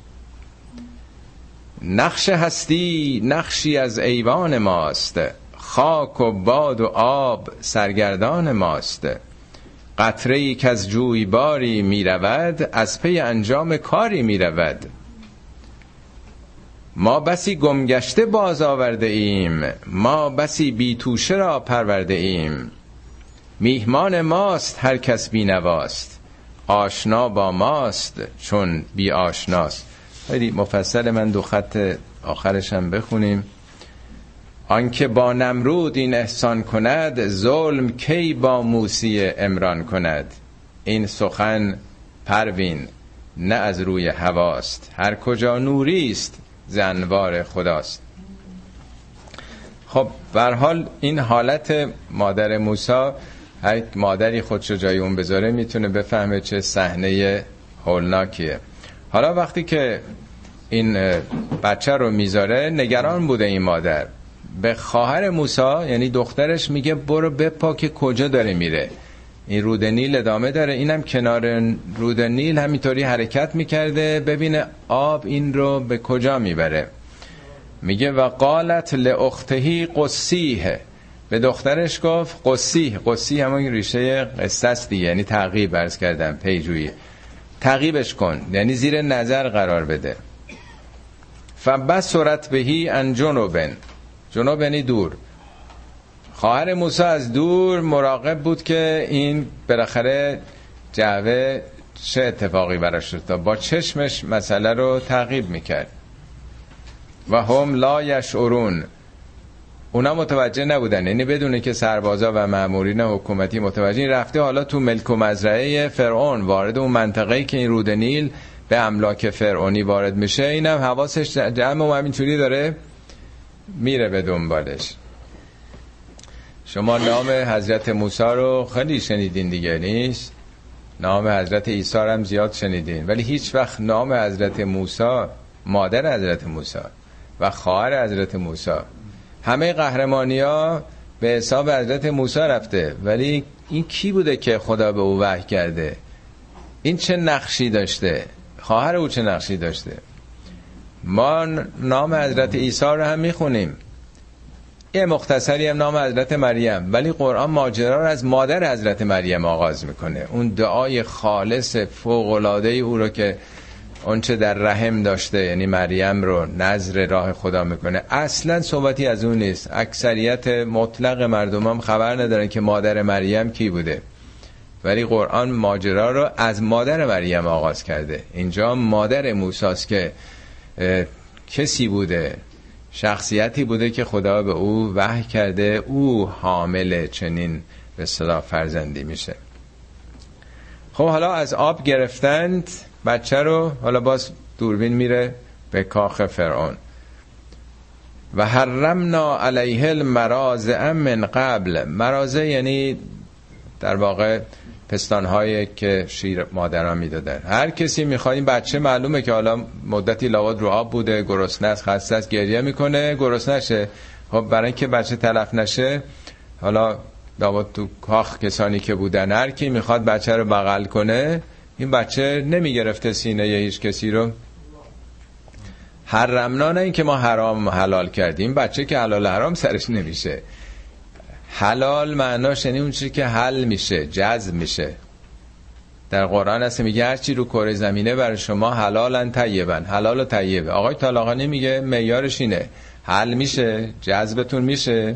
نقش هستی نقشی از ایوان ماست. خاک و باد و آب سرگردان ماست. قطره ای که از جویباری می رود از پی انجام کاری می رود. ما بسی گمگشته باز آورده ایم ما بسی بی توشه را پرورده ایم. میهمان ماست هر کس بی نواست. آشنا با ماست چون بی آشناست. خیلی مفصل من دو خط آخرش هم بخونیم. آنکه با نمرود این احسان کند ظلم کی با موسی امران کند؟ این سخن پروین نه از روی هواست. هر کجا نوری است زنوار خداست. خب بر حال این حالت مادر موسی هر مادری خودشو جای اون بذاره می‌تونه بفهمه چه صحنه هولناکیه. حالا وقتی که این بچه رو می‌ذاره نگران بوده این مادر. به خواهر موسا یعنی دخترش میگه برو بپا که کجا داره میره. این رود نیل ادامه داره. اینم کنار رود نیل همینطوری حرکت می‌کرده. ببینه آب این رو به کجا می‌بره. میگه و قالت لاختهی قصیه. به دخترش گفت قصیه. قصیه همون ریشه است دیگه یعنی تعقیب برز کردم پیجویی. تعقیبش کن. یعنی زیر نظر قرار بده. فبصرت بهی ان جنوبن. جنوب یعنی دور. خواهر موسی از دور مراقب بود که این بالاخره جعوه چه اتفاقی براش تا با چشمش مسئله رو تعقیب می‌کرد. و هم لا یشعرون. اونا متوجه نبودن. یعنی بدونه که سربازا و مامورین حکومتی متوجه رفته حالا تو ملک و مزرعه فرعون وارد اون منطقه‌ای که این رود نیل به املاک فرعونی وارد میشه اینم حواسش جمع و همینجوری داره میره به دنبالش. شما نام حضرت موسی رو خیلی شنیدین دیگه نیست؟ نام حضرت عیسی هم زیاد شنیدین. ولی هیچ وقت نام حضرت موسی مادر حضرت موسی و خواهر حضرت موسی همه قهرمانی ها به حساب حضرت موسی رفته. ولی این کی بوده که خدا به او وحی کرده؟ این چه نقشی داشته؟ خواهر او چه نقشی داشته؟ ما نام حضرت عیسی رو هم می‌خونیم. یه مختصری هم نام حضرت مریم. ولی قرآن ماجرا رو از مادر حضرت مریم آغاز می‌کنه. اون دعای خالص فوق او رو که اونچه در رحم داشته یعنی مریم رو نظر راه خدا می‌کنه. اصلا صحبتی از اون نیست. اکثریت مطلق مردم هم خبر ندارن که مادر مریم کی بوده. ولی قرآن ماجرا رو از مادر مریم آغاز کرده. اینجا مادر موساست که کسی بوده شخصیتی بوده که خدا به او وحی کرده او حامل چنین به صدا فرزندی میشه. خب حالا از آب گرفتند بچه رو حالا باز دوربین میره به کاخ فرعون. و حرمنا علیه المراز من قبل. مرازه یعنی در واقع پستان که شیر مادران می‌دادن. هر کسی می‌خواد این بچه معلومه که حالا مدتی لواد رو آب بوده گرسنه است خسته است گریه می‌کنه گرسنه نشه. خب برای اینکه بچه تلف نشه حالا لابد تو کاخ کسانی که بودن هر کی می‌خواد بچه رو بغل کنه این بچه نمی‌گرفته سینه یه هیچ کسی رو. حرمنا نه این که ما حرام حلال کردیم. بچه که حلال حرام سرش نمیشه. حلال معناش یعنی اون چیزی که حل میشه جذب میشه. در قرآن هست میگه هر چی رو کره زمینه برای شما حلالن طیبن. حلال و طیبه. آقای طالاقانی میگه معیارش اینه. حل میشه جذبتون میشه.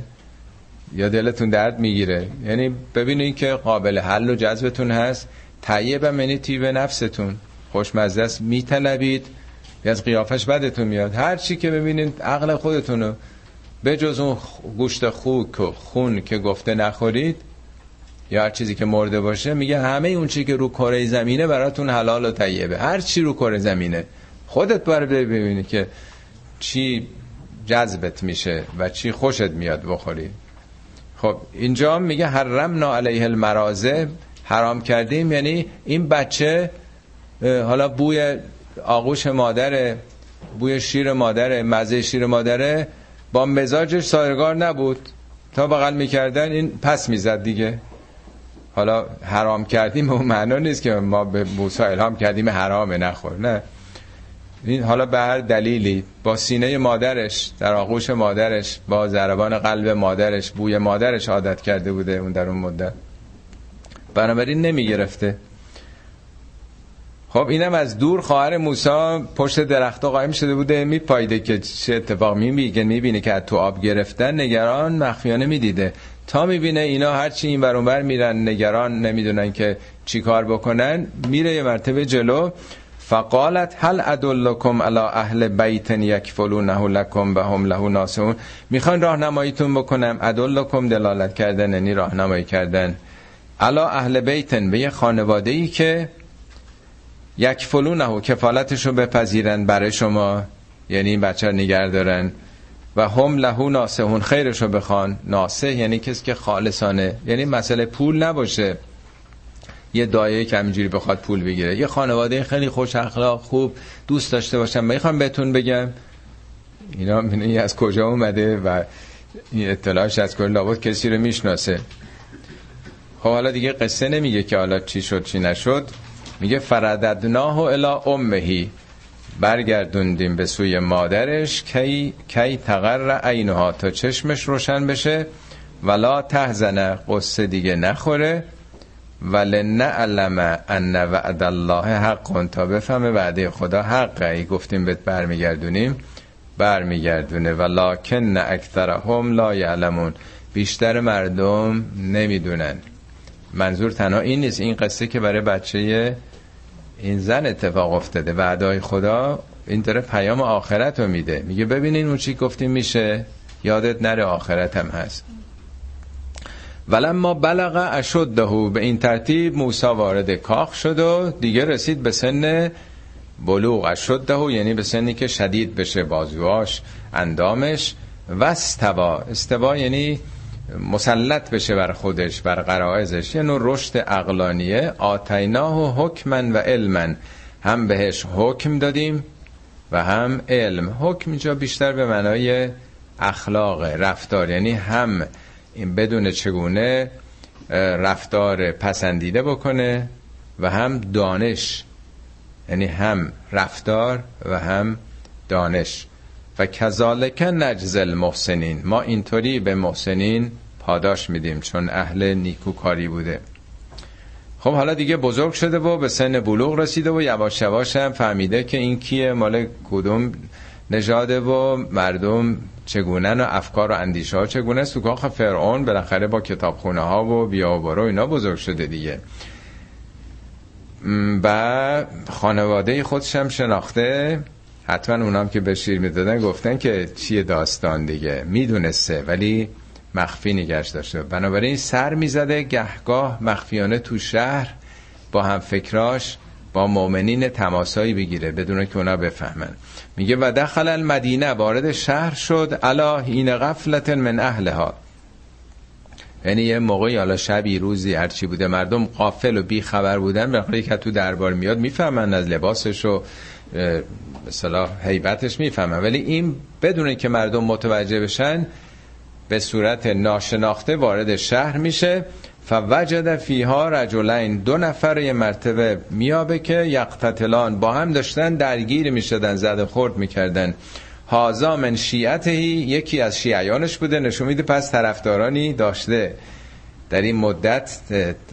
یا دلتون درد می‌گیره. یعنی ببینید که قابل حل و جذبتون هست. طیبم یعنی تیب نفستون. خوشمزه است. میطلبید از قیافش بدتون میاد. هر چی که ببینید عقل خودتونو. به جز اون گوشت خوک و خون که گفته نخورید یا هر چیزی که مرده باشه میگه همه اون چی که رو کره زمینه براتون حلال و طیبه. هر چی رو کره زمینه. خودت باید ببینی که چی جذبت میشه و چی خوشت میاد بخوری. خب اینجا میگه حرمنا علیه المرازه حرام کردیم یعنی این بچه حالا بوی آغوش مادره بوی شیر مادره مزه شیر مادره با مزاجش سایگار نبود. تا بغل می‌کردن این پس می‌زد دیگه. حالا حرام کردیم اون معنا نیست که ما به موسی الهام کردیم حرامه نخور نه. این حالا به هر دلیلی با سینه مادرش در آغوش مادرش با ضربان قلب مادرش بوی مادرش عادت کرده بوده اون در اون مدت. بنابراین نمی گرفته خب اینم از دور خواهر موسی پشت درخت قایم شده بوده. میپایده که چه اتفاق می‌بینه می‌بینه که تو آب گرفتن نگران مخفیانه می‌دیده. تا می‌بینه اینا هرچی این برون میرن نگران نمی‌دونن که چی کار بکنن میره یه مرتبه جلو. فقالت هل ادلکم علی اهل بیت یکفلونه لکم و هم له ناسون می‌خوان راهنماییتون بکنم؟ ادلکم دلالت کردن یعنی راهنمایی کردن. علی اهل بیتن به یه خانواده ای که یکفلونه کفالتشو بپذیرن برای شما یعنی این بچه نگر دارن و هم لهو ناسهون خیرشو بخوان. ناسه یعنی کسی که خالصانه یعنی مسئله پول نباشه. یه دایه که همینجوری بخواد پول بگیره. یه خانواده خیلی خوش اخلاق خوب دوست داشته باشم می‌خوام بهتون بگم اینا این از کجا اومده و این اطلاعش از کل لابد کسی رو می‌شناسه. خب حالا دیگه قصه نمیگه که حالا چی شد چی نشد. میگه فرددناه الا امهی. برگردوندیم به سوی مادرش کی کی تقر عینها تا چشمش روشن بشه. ولا تهزنه قصه دیگه نخوره. ولنعلم ان وعد الله حق تا بفهمه وعده خدا حقه. ای گفتیم بهت برمیگردونیم برمیگردونه. ولکن اکثرهم لا یعلمون. بیشتر مردم نمی‌دونن. منظور تنها این نیست. این قصه که برای بچه این زن اتفاق افتاده. وعدای خدا این داره پیام آخرت رو میده. میگه ببینین اون چی گفتیم میشه. یادت نره آخرت هم هست. ولما بلغ اشده به این ترتیب موسی وارد کاخ شد و دیگه رسید به سن بلوغ. اشده یعنی به سنی که شدید بشه بازواش اندامش. و استوا. استوا یعنی مسلط بشه بر خودش بر قرائزش یه نوع رشد اقلانیه آتیناه حکمن و علمن. هم بهش حکم دادیم و هم علم. حکم اینجا بیشتر به معنای اخلاق رفتار. یعنی هم این بدون چگونه رفتار پسندیده بکنه و هم دانش. یعنی هم رفتار و هم دانش. و کذالک نجز المحسنین. ما اینطوری به محسنین پاداش میدیم چون اهل نیکوکاری بوده. خب حالا دیگه بزرگ شده و به سن بلوغ رسیده و یواش یواش هم فهمیده که این کیه مال کدوم نژاده و مردم چگونه و افکار و اندیشه ها چگونه. سوکاخ فرعون بالاخره با کتابخونه ها و بیا و اینا بزرگ شده دیگه. و خانواده خودش هم شناخته. حتما اونام که به شیر می‌دادن گفتن که چیه داستان دیگه. می‌دونسته ولی مخفی نگشت داشته. بنابراین سر می‌زده گهگاه مخفیانه تو شهر با هم فکراش با مؤمنین تماسایی بگیره بدون که اونا بفهمن. میگه و دخل المدینه وارد شهر شد. الا این غفلت من اهلها. یعنی یه موقعی حالا شبی روزی هرچی بوده مردم قافل و بی خبر بودن. به که تو دربار میاد می‌فهمن از لباسش و مثلا حیبتش می‌فهمن. ولی این بدون که مردم متوجه بشن به صورت ناشناخته وارد شهر میشه. فوجد فیها رجلین دو نفر یه مرتبه میابه که یقتتلان با هم داشتن درگیر می‌شدن زد خورد می‌کردن. هازا من شیعته یکی از شیعیانش بوده نشون میده پس طرفدارانی داشته. در این مدت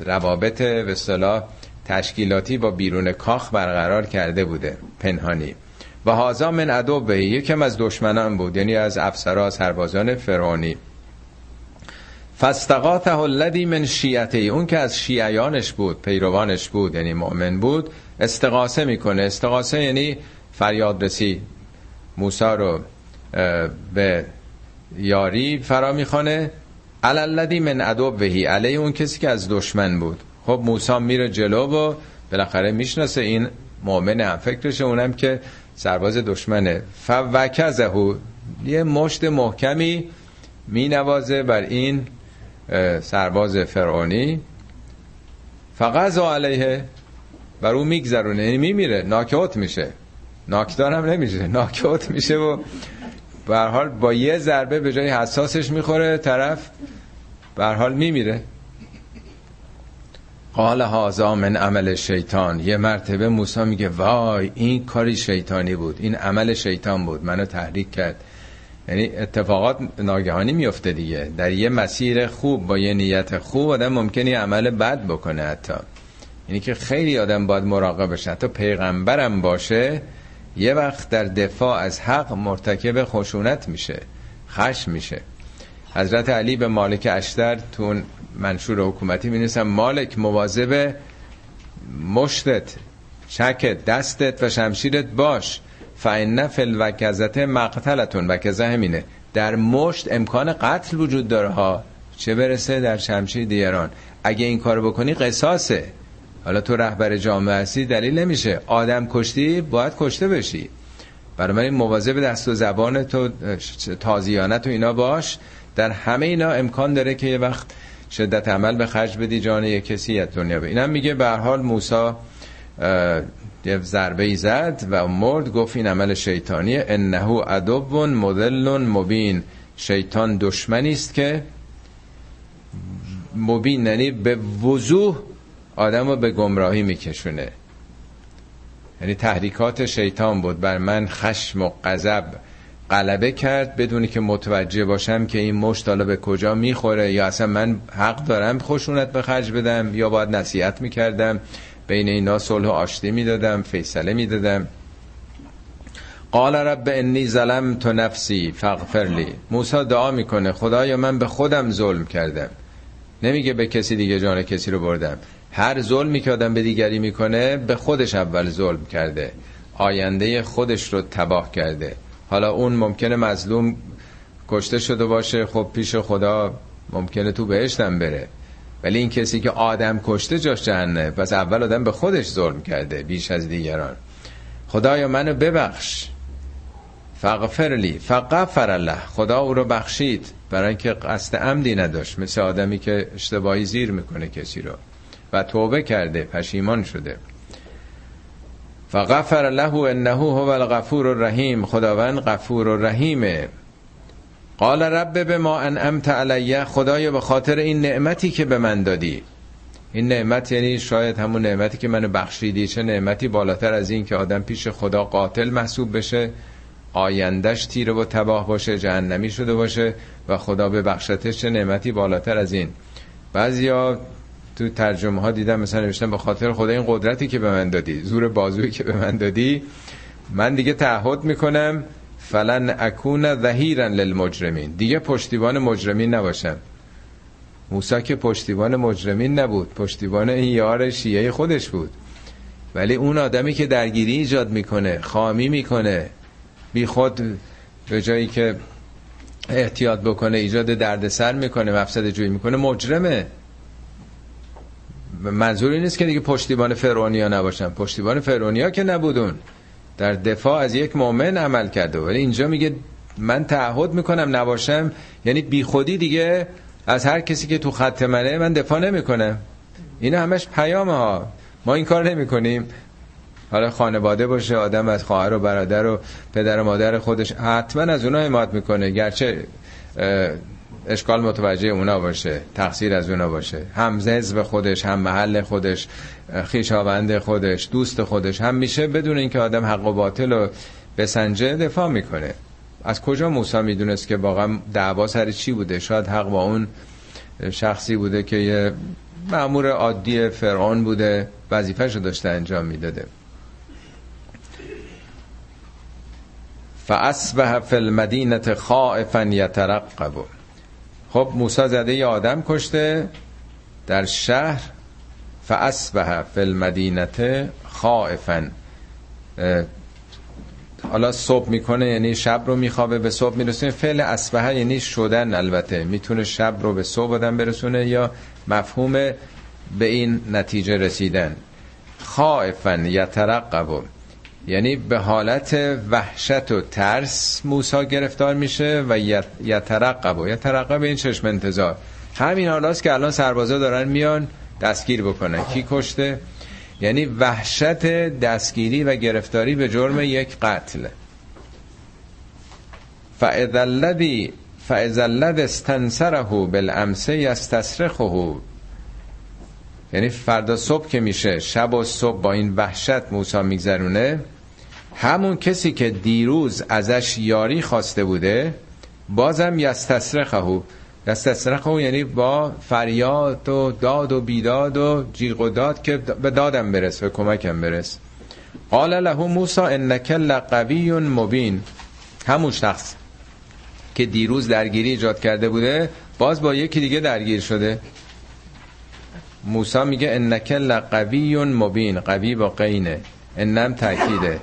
روابط به صلاح تشکیلاتی با بیرون کاخ برقرار کرده بوده پنهانی. و هازا من ادو به یکم از دشمنان بود یعنی از افسرها سربازان فرعونی. فستقاته الذی من شیعته اون که از شیعیانش بود پیروانش بود یعنی مؤمن بود استقاسه می‌کنه. استقاسه یعنی فریاد رسی. موسی رو به یاری فرا می‌خوانه. الذی من عدو بهی علیه اون کسی که از دشمن بود. خب موسی میره جلو و بالاخره می‌شناسه این مؤمن هم فکرش اونم که سرباز دشمنه. فوکزهو یه مشت محکمی مینوازه بر این سرباز فرعونی. فقط علیه بر اون میگذرونه یعنی میمیره ناکوت میشه. ناکدار هم نمیشه ناکوت میشه و به حال با یه ضربه به جای حساسش می‌خوره طرف به حال میمیره. قال هازا من عمل شیطان. یه مرتبه موسی میگه وای این کاری شیطانی بود. این عمل شیطان بود. منو تحریک کرد. یعنی اتفاقات ناگهانی میفته دیگه. در یه مسیر خوب با یه نیت خوب آدم ممکنی عمل بد بکنه حتی. یعنی که خیلی آدم باید مراقب بشه. حتی پیغمبرم باشه یه وقت در دفاع از حق مرتکب خشونت میشه خش میشه. حضرت علی به مالک اشتر تو منشور حکومتی می مالک مواظب مشتت چکت دستت و شمشیرت باش. فان فل وکزت مقتلتون. وکزه همینه. در مشت امکان قتل وجود داره. ها چه برسه در شمشیر دیگران؟ اگه این کار بکنی قصاصه. حالا تو رهبر جامعه هستی دلیل نمیشه. آدم کشتی باید کشته بشی. برای من مواظب دست و زبان تو تازیانت و اینا باش. در همه اینا امکان داره که یه وقت شدت عمل به خرج بدی جان یک کسی از دنیا به اینم میگه به حال موسی یه ضربه ای زد و مرد گفت این عمل شیطانیه. انه عدو مدل مبین. شیطان دشمنی است که مبین یعنی به وضوح آدم رو به گمراهی میکشونه. یعنی تحریکات شیطان بود. بر من خشم و غضب غلبه کرد بدونی که متوجه باشم که این مشت حالا به کجا می‌خوره یا اصلا من حق دارم خشونت به خرج بدم یا باید نصیحت می‌کردم. بین اینا صلح و آشتی می‌دادم فیصله می‌دادم. قال رب انی ظلم تو نفسی فغفر لی. موسی دعا می‌کنه خدایا من به خودم ظلم کردم. نمیگه به کسی دیگه جان کسی رو بردم. هر ظلمی که آدم به دیگری می‌کنه به خودش اول ظلم کرده. آینده خودش رو تباه کرده. حالا اون ممکنه مظلوم کشته شده باشه خب پیش خدا ممکنه تو بهشتم بره. ولی این کسی که آدم کشته جاش جهنه پس اول آدم به خودش ظلم کرده بیش از دیگران. خدایا منو ببخش. فغفر لی فغفر الله. خدا او رو بخشید. برای اینکه قصد عمدی نداشت. مثل آدمی که اشتباهی زیر می‌کنه کسی رو. و توبه کرده پشیمان شده. فغفر له انه هو الغفور الرحیم. خداوند غفور و رحیمه. قال رب به ما انعمت علیه خدایا به خاطر این نعمتی که به من دادی. این نعمت یعنی شاید همون نعمتی که منو بخشیدی چه نعمتی بالاتر از این که آدم پیش خدا قاتل محسوب بشه آیندهش تیره و تباه باشه جهنمی شده باشه و خدا به بخشتش چه نعمتی بالاتر از این. بعضیا تو ترجمه ها دیدم مثلا نوشتن به خاطر خدا این قدرتی که به من دادی زور بازویی که به من دادی. من دیگه تعهد می‌کنم فلن اکون ظهیرا للمجرمین. دیگه پشتیبان مجرمین نباشم. موسی که پشتیبان مجرمین نبود پشتیبان این یار شیعه خودش بود. ولی اون آدمی که درگیری ایجاد می‌کنه خامی می‌کنه بی خود به جایی که احتیاط بکنه ایجاد دردسر می‌کنه مفسد جویی می‌کنه مجرمه. منظور این نیست که دیگه پشتیبان فرعونیا نباشن. پشتیبان فرعونیا که نبودون. در دفاع از یک مؤمن عمل کرده. ولی اینجا میگه من تعهد می‌کنم نباشم. یعنی بی خودی دیگه از هر کسی که تو خط منه من دفاع نمی‌کنم. اینا همش پیام ها ما این کار نمی‌کنیم. حالا خانواده باشه آدم از خواهر و برادر و پدر و مادر خودش حتما از اونها حمایت می‌کنه. گرچه اشکال متوجه اونا باشه تقصیر از اونا باشه. هم به خودش هم محل خودش خیشاوند خودش دوست خودش هم میشه بدون اینکه آدم حق و باطل رو بسنجه دفاع می‌کنه. از کجا موسی می‌دونست که واقعا دعوا سر چی بوده؟ شاید حق با اون شخصی بوده که یه معمور عادی فرعون بوده وظیفه‌شو داشته انجام می‌داده. فاصبح فی المدینه خائفا یترقب خب موسی زده یه آدم کشته در شهر فاسبح فی المدینه خائفا. حالا صبح می‌کنه یعنی شب رو میخوابه به صبح میرسونه. فعل اسبحه یعنی شدن البته. می‌تونه شب رو به صبح آدم برسونه یا مفهوم به این نتیجه رسیدن. خائفن یترقب. یعنی به حالت وحشت و ترس موسا گرفتار میشه و یترقب یترقب این چشم انتظار. همین حالاست که الان سربازا دارن میان دستگیر بکنن. کی کشته؟ یعنی وحشت دستگیری و گرفتاری به جرم یک قتل. فاذا فاذا استنصره بالامس یستصرخه یعنی فردا صبح که میشه شب و صبح با این وحشت موسی میگذرونه همون کسی که دیروز ازش یاری خواسته بوده بازم یستصرخه یستصرخه یعنی با فریاد و داد و بیداد و جیغ و داد که به دادم برس به کمکم برس. قال له موسی انک لقوی مبین. همون شخص که دیروز درگیری ایجاد کرده بوده باز با یکی دیگه درگیر شده. موسی میگه انک لقوی مبین. قوی با قینه. انم تاکیده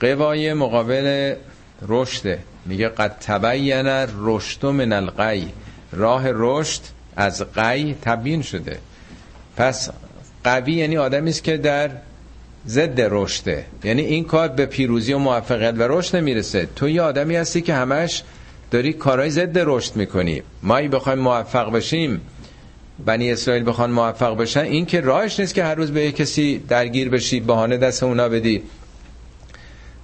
قوای مقابل رشده میگه قد تبین رشد من القی راه رشد از قی تبیین شده. پس قوی یعنی آدمی است که در ضد رشده. یعنی این کار به پیروزی و موفقیت و رشد نمی‌رسه. تو یه آدمی هستی که همش داری کارهای ضد رشد می‌کنی. ما ای بخوایم موفق بشیم بنی اسرائیل بخوان موفق بشن این که راهش نیست که هر روز به کسی درگیر بشی بهانه دست اونا بدی.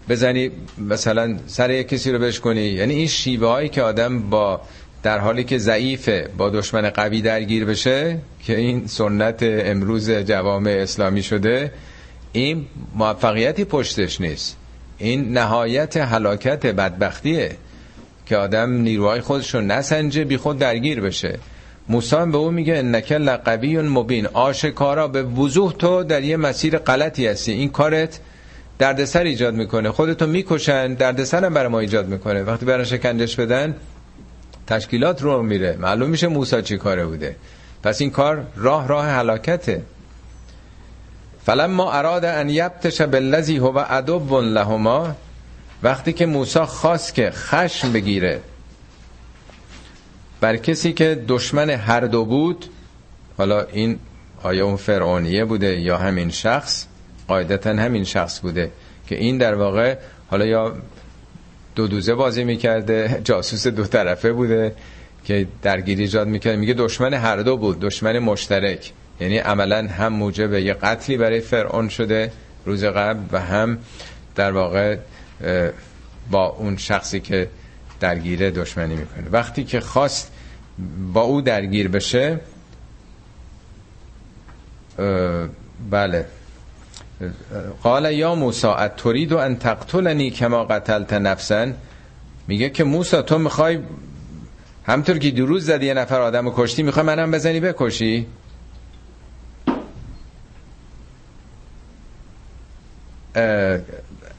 بزنی مثلا سر کسی رو بشکنی یعنی این شیوه هایی که آدم با در حالی که ضعیفه با دشمن قوی درگیر بشه که این سنت امروز جوامع اسلامی شده این موفقیتی پشتش نیست. این نهایت حلاکت بدبختیه که آدم نیروهای خودش رو نسنجه بی خود درگیر بشه. موسی به او میگه انک لقوی مبین. آشکارا به وضوح تو در یه مسیر غلطی هستی. این کارت دردسر ایجاد می‌کنه. خودتو می‌کشن دردسر هم برای ما ایجاد می‌کنه. وقتی برای شکنجش بدن تشکیلات رو میره. معلوم میشه موسی چی کاره بوده. پس این کار راه راه هلاکته. فلما اراد ان یبتش بالذی هو عدو لهما وقتی که موسی خواست که خشم بگیره بر کسی که دشمن هر دو بود حالا این آیا اون فرعونیه بوده یا همین شخص قاعدتا همین شخص بوده که این در واقع حالا یا دو دوزه بازی می‌کرده جاسوس دو طرفه بوده که درگیری ایجاد می‌کرد. میگه دشمن هر دو بود دشمن مشترک. یعنی عملا هم موجب یه قتلی برای فرعون شده روز قبل و هم در واقع با اون شخصی که درگیره دشمنی می‌کنه. وقتی که خواست با او درگیر بشه بله. قال یا موسی ترید و ان تقتلنی کما قتلت نفسا؟ میگه که موسی تو می‌خوای همطور که دیروز زدی یه نفر آدم کشتی می‌خوای منم بزنی بکشی؟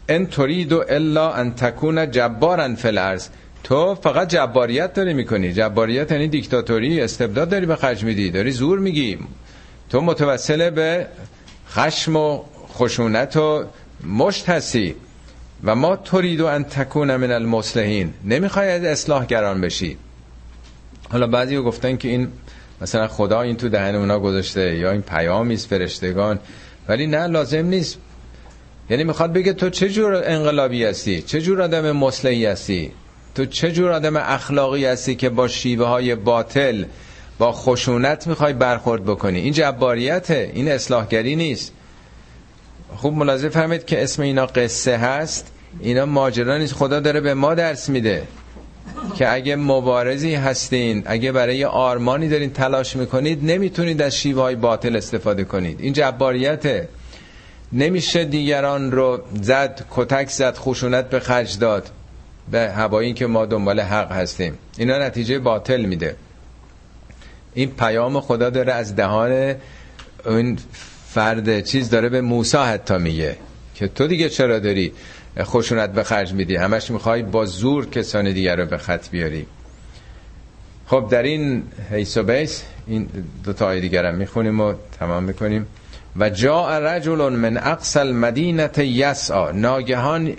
ان ترید الا ان تکون جبارا فی الارض. تو فقط جباریت داری می‌کنی. جباریت یعنی دیکتاتوری استبداد داری به خرج میدی داری زور میگی. تو متوسل به خشم و خشونت و مشت هستی و ما ترید و ان تکون من المصلحین. نمی‌خوای از اصلاحگران بشی. حالا بعضی گفتن که این مثلا خدا این تو دهن اونا گذاشته یا این پیامی فرشتگان. ولی نه لازم نیست. یعنی می‌خواد بگه تو چه جور انقلابی هستی؟ چه جور آدم مصلحی هستی؟ تو چه جور آدم اخلاقی هستی که با شیوه های باطل با خشونت می‌خوای برخورد بکنی؟ این جباریته این اصلاحگری نیست. خوب ملاحظه فهمید که اسم اینا قصه هست. اینا ماجرا نیست. خدا داره به ما درس میده که اگه مبارزی هستین اگه برای آرمانی دارین تلاش می‌کنید نمی‌تونید از شیوه های باطل استفاده کنید. این جباریته. نمیشه دیگران رو زد کتک زد خشونت به خرج داد به هوایی که ما دنبال حق هستیم. اینا نتیجه باطل میده. این پیام خدا داره از دهان اون فرد چیز داره به موسی حتی میگه که تو دیگه چرا داری خشونت به خرج میدی؟ همش می‌خوای با زور کسان دیگر رو به خط بیاری. خب در این حیث و بیس این دو تا آیه دیگر هم می‌خونیم و تمام می‌کنیم. و جا رجل من اقصى المدینه یسعا ناگهان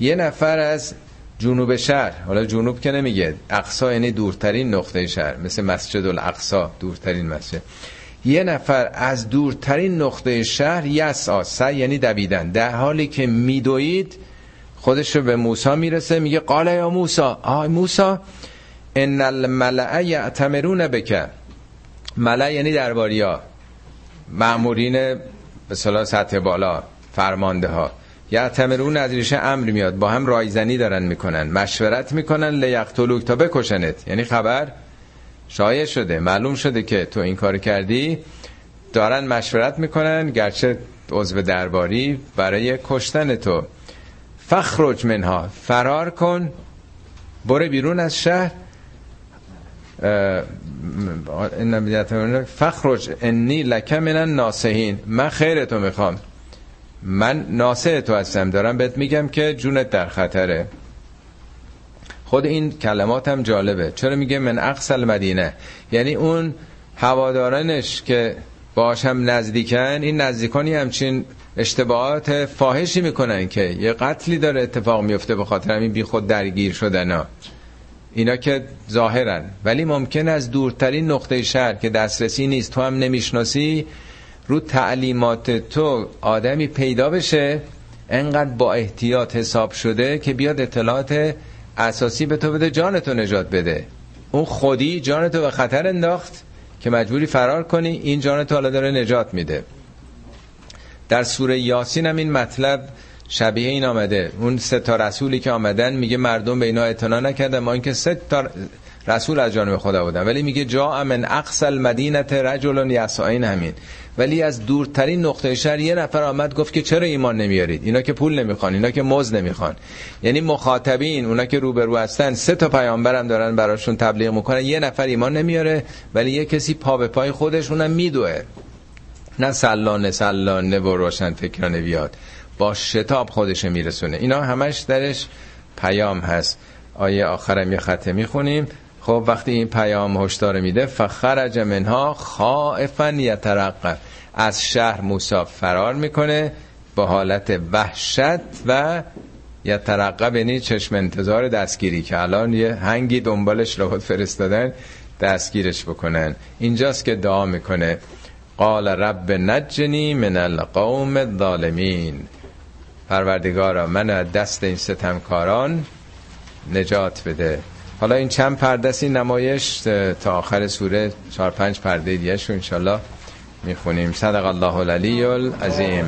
یه نفر از جنوب شهر حالا جنوب که نمیگه اقصا یعنی دورترین نقطه شهر مثل مسجد الاقصا دورترین مسجد. یه نفر از دورترین نقطه شهر یسعا سعی یعنی دویدن. در حالی که میدوید خودش رو به موسی می‌رسه میگه قال یا موسی آی موسی ان الملأ یعتمرون بک. ملأ یعنی درباریا. مامورین به صلاح سطح بالا فرمانده ها یعتمرون از ریشه امر میاد. با هم رایزنی دارن می‌کنن. مشورت می‌کنن. لیقتلوک تا بکشنت. یعنی خبر شایع شده. معلوم شده که تو این کار کردی. دارن مشورت می‌کنن گرچه عضو درباری برای کشتن تو. فخرج منها. فرار کن. برو بیرون از شهر. فخرج انی لکه من ناسهین من خیر تو می‌خوام. من ناسه تو هستم. دارم بهت میگم که جونت در خطره. خود این کلمات هم جالبه. چرا میگه من اقصل مدینه یعنی اون هوادارانش که باش هم نزدیکن این نزدیکانی همچین اشتباهات فاحشی می‌کنن که یه قتلی داره اتفاق میفته به خاطر همین بی درگیر شدن ها. اینا که ظاهرن. ولی ممکن از دورترین نقطه شهر که دسترسی نیست تو هم نمی‌شناسی رو تعلیمات تو آدمی پیدا بشه انقدر با احتیاط حساب شده که بیاد اطلاعات اساسی به تو بده جانتو نجات بده. اون خودی جانتو به خطر انداخت که مجبوری فرار کنی این جانتو حالا داره نجات میده. در سوره یاسین هم این مطلب شبیه این آمده. اون سه تا رسولی که آمدن میگه مردم به اینا اعتنا نکردن ما اینکه سه تا رسول از جانب خدا بودن. ولی میگه جا من اقصل مدینت رجل یسعین همین. ولی از دورترین نقطه شهر یه نفر آمد گفت که چرا ایمان نمیارید؟ اینا که پول نمی‌خوان اینا که مز نمی‌خوان. یعنی مخاطبین اونا که روبرو هستن سه تا پیامبرم دارن براشون تبلیغ می‌کنن. یه نفر ایمان نمیاره ولی یه کسی پا به پای خودش اونم میدوه. نه سلانه سلانه و روشن فکرانه بیاد. با شتاب خودش میرسونه. اینا همش درش پیام هست. آیه آخرم یه خطه می‌خونیم. خب وقتی این پیام هشدار میده فخرج منها خائفا یترقب. از شهر موسی فرار می‌کنه با حالت وحشت و یترقب یعنی چشم انتظار دستگیری که الان یه هنگی دنبالش رو فرستادن دستگیرش بکنن. اینجاست که دعا می‌کنه. قال رب نجنی من القوم الظالمین. پروردگارا من از دست این ستمکاران نجات بده. حالا این چند پردستی نمایش تا آخر سوره چهار پنج پرده دیگه شو انشالله می‌خونیم. صدق الله العلی العظیم.